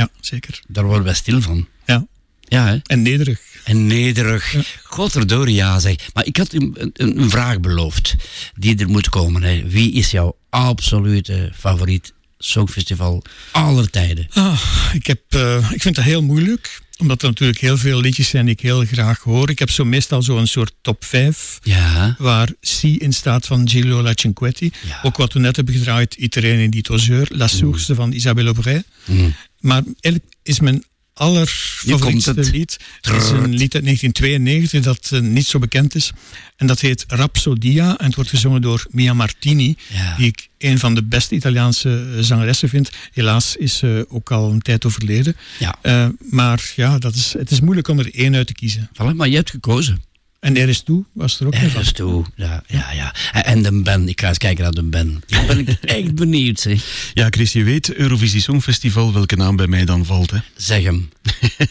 Ja, zeker. Daar worden wij stil van. Ja. Ja, hè? En nederig. En nederig. God erdoor, ja zeg. Maar ik had u een, een, een vraag beloofd die er moet komen. Hè. Wie is jouw absolute favoriet songfestival aller tijden? Ah, ik, heb, eh, ik vind dat heel moeilijk. Omdat er natuurlijk heel veel liedjes zijn die ik heel graag hoor. Ik heb zo meestal zo'n soort top 5. Ja. Waar C in staat van Giulio La Cinquetti. Ook wat we net hebben gedraaid, Iedereen in die Toseur. La Source van Isabelle Aubray. Mm. Maar eigenlijk is mijn allerfavorietste lied is een lied uit 1992 dat eh, niet zo bekend is. En dat heet Rapsodia en het wordt gezongen door Mia Martini, Ja. die ik een van de beste Italiaanse eh, zangeressen vind. Helaas is ze ook al een tijd overleden. Ja. Eh, maar ja, dat is, het is moeilijk om er één uit te kiezen. Voilà, maar je hebt gekozen. En Er is toe was er ook van. Ergens toe. Ja, ja, ja. En de Ben, ik ga eens kijken naar de Ben. Daar ben ik echt benieuwd. Zeg. Ja, Chris, je weet, Eurovisie Songfestival, welke naam bij mij dan valt, hè? Zeg hem.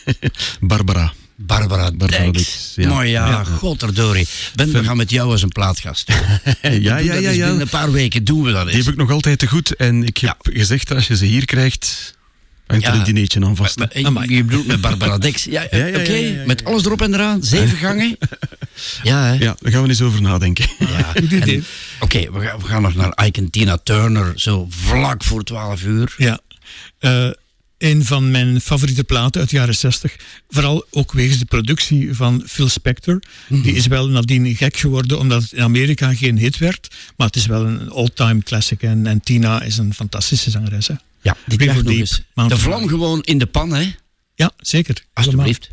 Barbara. Barbara, Barbara Dix. Ja. Maar ja, Ja. godverdorie. Ben, we gaan met jou als een plaatgast ja, ja, ja, ja. Binnen een paar weken doen we dat Die eens. heb ik nog altijd te goed. En ik heb gezegd, als je ze hier krijgt, hangt er Ja. een dineetje aan vast. Maar- maar- je bedoelt met Barbara Dex. Ja, Ja, ja, oké. ja, ja, ja, Met alles erop en eraan. Zeven gangen. Ja, hè? Ja, daar gaan we eens over nadenken. Oké, we, gaan, we gaan nog naar Ike en Tina Turner. Zo vlak voor 12 uur. Ja. Eh, een van mijn favoriete platen uit de jaren 60. Vooral ook wegens de productie van Phil Spector. Mhm. Die is wel nadien gek geworden omdat het in Amerika geen hit werd. Maar het is wel een all-time classic. En, en Tina is een fantastische zangeres. Hè? Ja, krijgt nog eens. De vlam gewoon in de pan, hè? Ja, zeker. Alsjeblieft.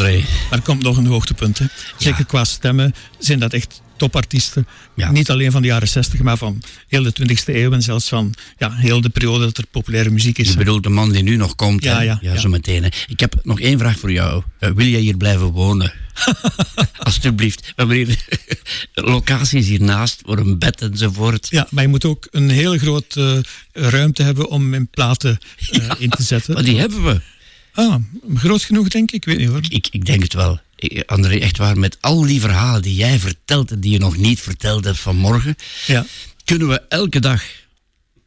André. Maar er komt nog een hoogtepunt. Hè. Zeker qua stemmen zijn dat echt topartiesten. Niet alleen van de jaren 60, maar van heel de 20e eeuw en zelfs van ja, heel de periode dat er populaire muziek is. Je bedoelt de man die nu nog komt, Ja, ja, ja. zo meteen. Hè. Ik heb nog één vraag voor jou. Eh, wil jij hier blijven wonen? Alsjeblieft. We hebben hier locaties hiernaast voor een bed enzovoort. Ja, maar je moet ook een hele grote eh, ruimte hebben om mijn platen eh, in te zetten. Maar die hebben we. Ah, groot genoeg denk ik? Ik weet niet hoor. Ik, ik denk het wel. Ik- André, echt waar, met al die verhalen die jij vertelt en die je nog niet verteld hebt vanmorgen, Ja. kunnen we elke dag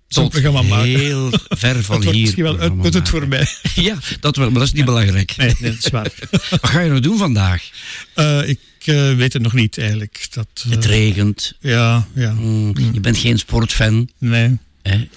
tot programma maken. heel ver van Dat hier. misschien wel uitputtend voor mij. Ja, dat wel, maar dat is niet belangrijk. Nee, nee, dat is waar. Wat ga je nog doen vandaag? Eh, ik eh, weet het nog niet eigenlijk. Dat, eh, Het regent. Ja, ja. Mm, je bent geen sportfan. Nee.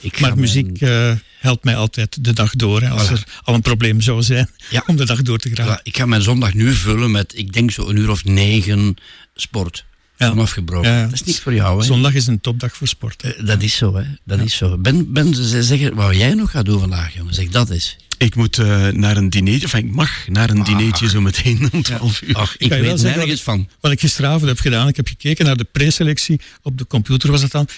Ik Maar muziek eh, helpt mij altijd de dag door. Hè, als Voilà. er al een probleem zou zijn om de dag door te gaan. Voilà, ik ga mijn zondag nu vullen met, ik denk zo een uur of negen sport. Onafgebroken. Ja, ja. Dat is niks voor jou, hè? Zondag is een topdag voor sport. hè. Eh, Dat is zo, hè. Dat is zo. Ben, ben, ze zeggen, wat jij nog gaat doen vandaag, jongen. Zeg dat eens. Ik moet eh, naar een dinertje, of ik mag naar een dinertje zo meteen om 12 uur. Ach, Ik zeggen nergens van. Wat ik gisteravond heb gedaan, ik heb gekeken naar de preselectie op de computer was het dan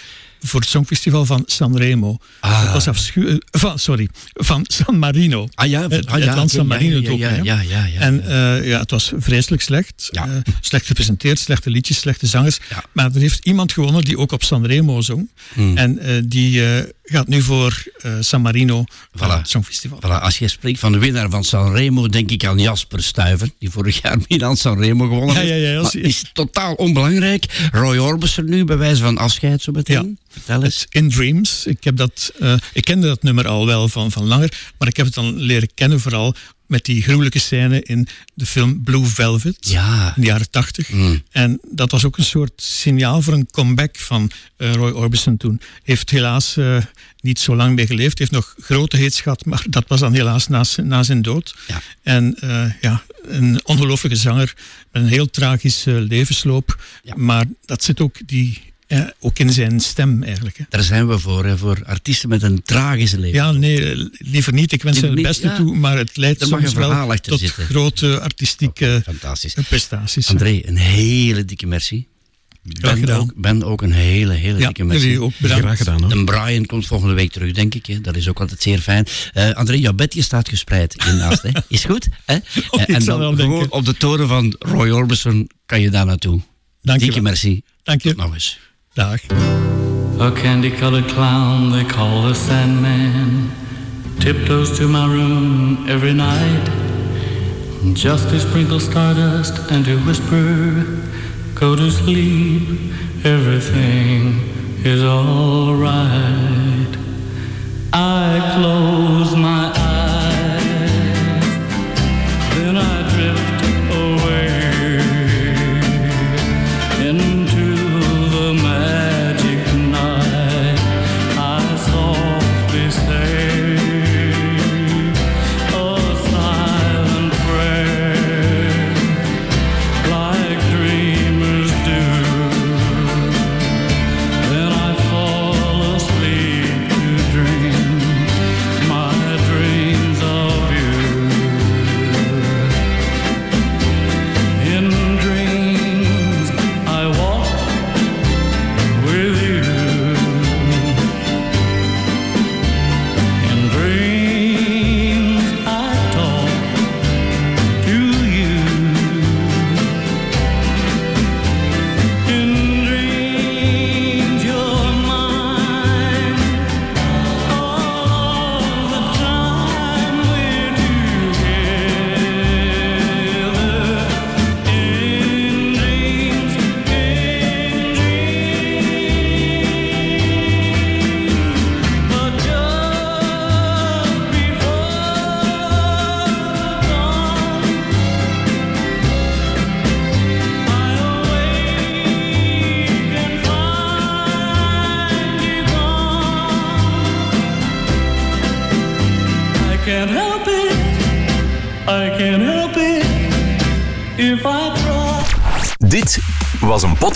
voor het Songfestival van Sanremo. Ah. Dat was afschu- eh, van, sorry, van San Marino. Ah ja, het, ah ja, het land San Marino. ja, ja, ja, ja, ja, en eh, ja, het was vreselijk slecht. Eh, slecht gepresenteerd, slechte liedjes, slechte zangers. Maar er heeft iemand gewonnen die ook op Sanremo zong. Hmm. En eh, die eh, gaat nu voor eh, San Marino van Voilà. het Songfestival. Voilà, als je spreekt van de winnaar van Sanremo, denk ik aan Jasper Stuyven, die vorig jaar Milan Sanremo gewonnen Ja, heeft. ja, ja, Maar is totaal onbelangrijk. Roy Orbison nu, bij wijze van afscheid zo meteen. Vertel eens. In Dreams. Ik, heb dat, eh, ik kende dat nummer al wel van, van langer, maar ik heb het dan leren kennen vooral met die gruwelijke scène in de film Blue Velvet Ja. in de jaren tachtig. En dat was ook een soort signaal voor een comeback van eh, Roy Orbison toen. Heeft helaas eh, niet zo lang meer geleefd, heeft nog grote hits gehad, maar dat was dan helaas na, zijn- na zijn dood. En eh, ja, een ongelooflijke zanger met een heel tragische levensloop. Maar dat zit ook, die, eh, ook in zijn stem eigenlijk. Hè. Daar zijn we voor, hè, voor artiesten met een tragische leven. Ja, nee, eh, liever niet. Ik wens hem het beste ja. toe, maar het leidt mag soms wel tot zitten. grote artistieke prestaties. André, een hele dikke merci. Ben gedaan. ook, ben ook een hele, hele Ja, dikke merci. jullie ook bedankt. Graag gedaan, hoor. En Brian komt volgende week terug, denk ik. Hè. Dat is ook altijd zeer fijn. Eh, André, jouw bedje staat gespreid hiernaast. Hè. Is goed? Hè? Oh, en dan wel gewoon op de toren van Roy Orbison kan je daar naartoe. Dank je Dikke merci. Dank je. Tot nog eens. Dag. A candy-colored clown they call the Sandman tiptoes to my room every night just to sprinkle stardust and to whisper, "Go to sleep, everything is all right." I close my eyes,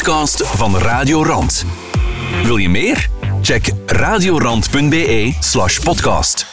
podcast van Radio Rand. Wil je meer? Check radiorand.be slash podcast.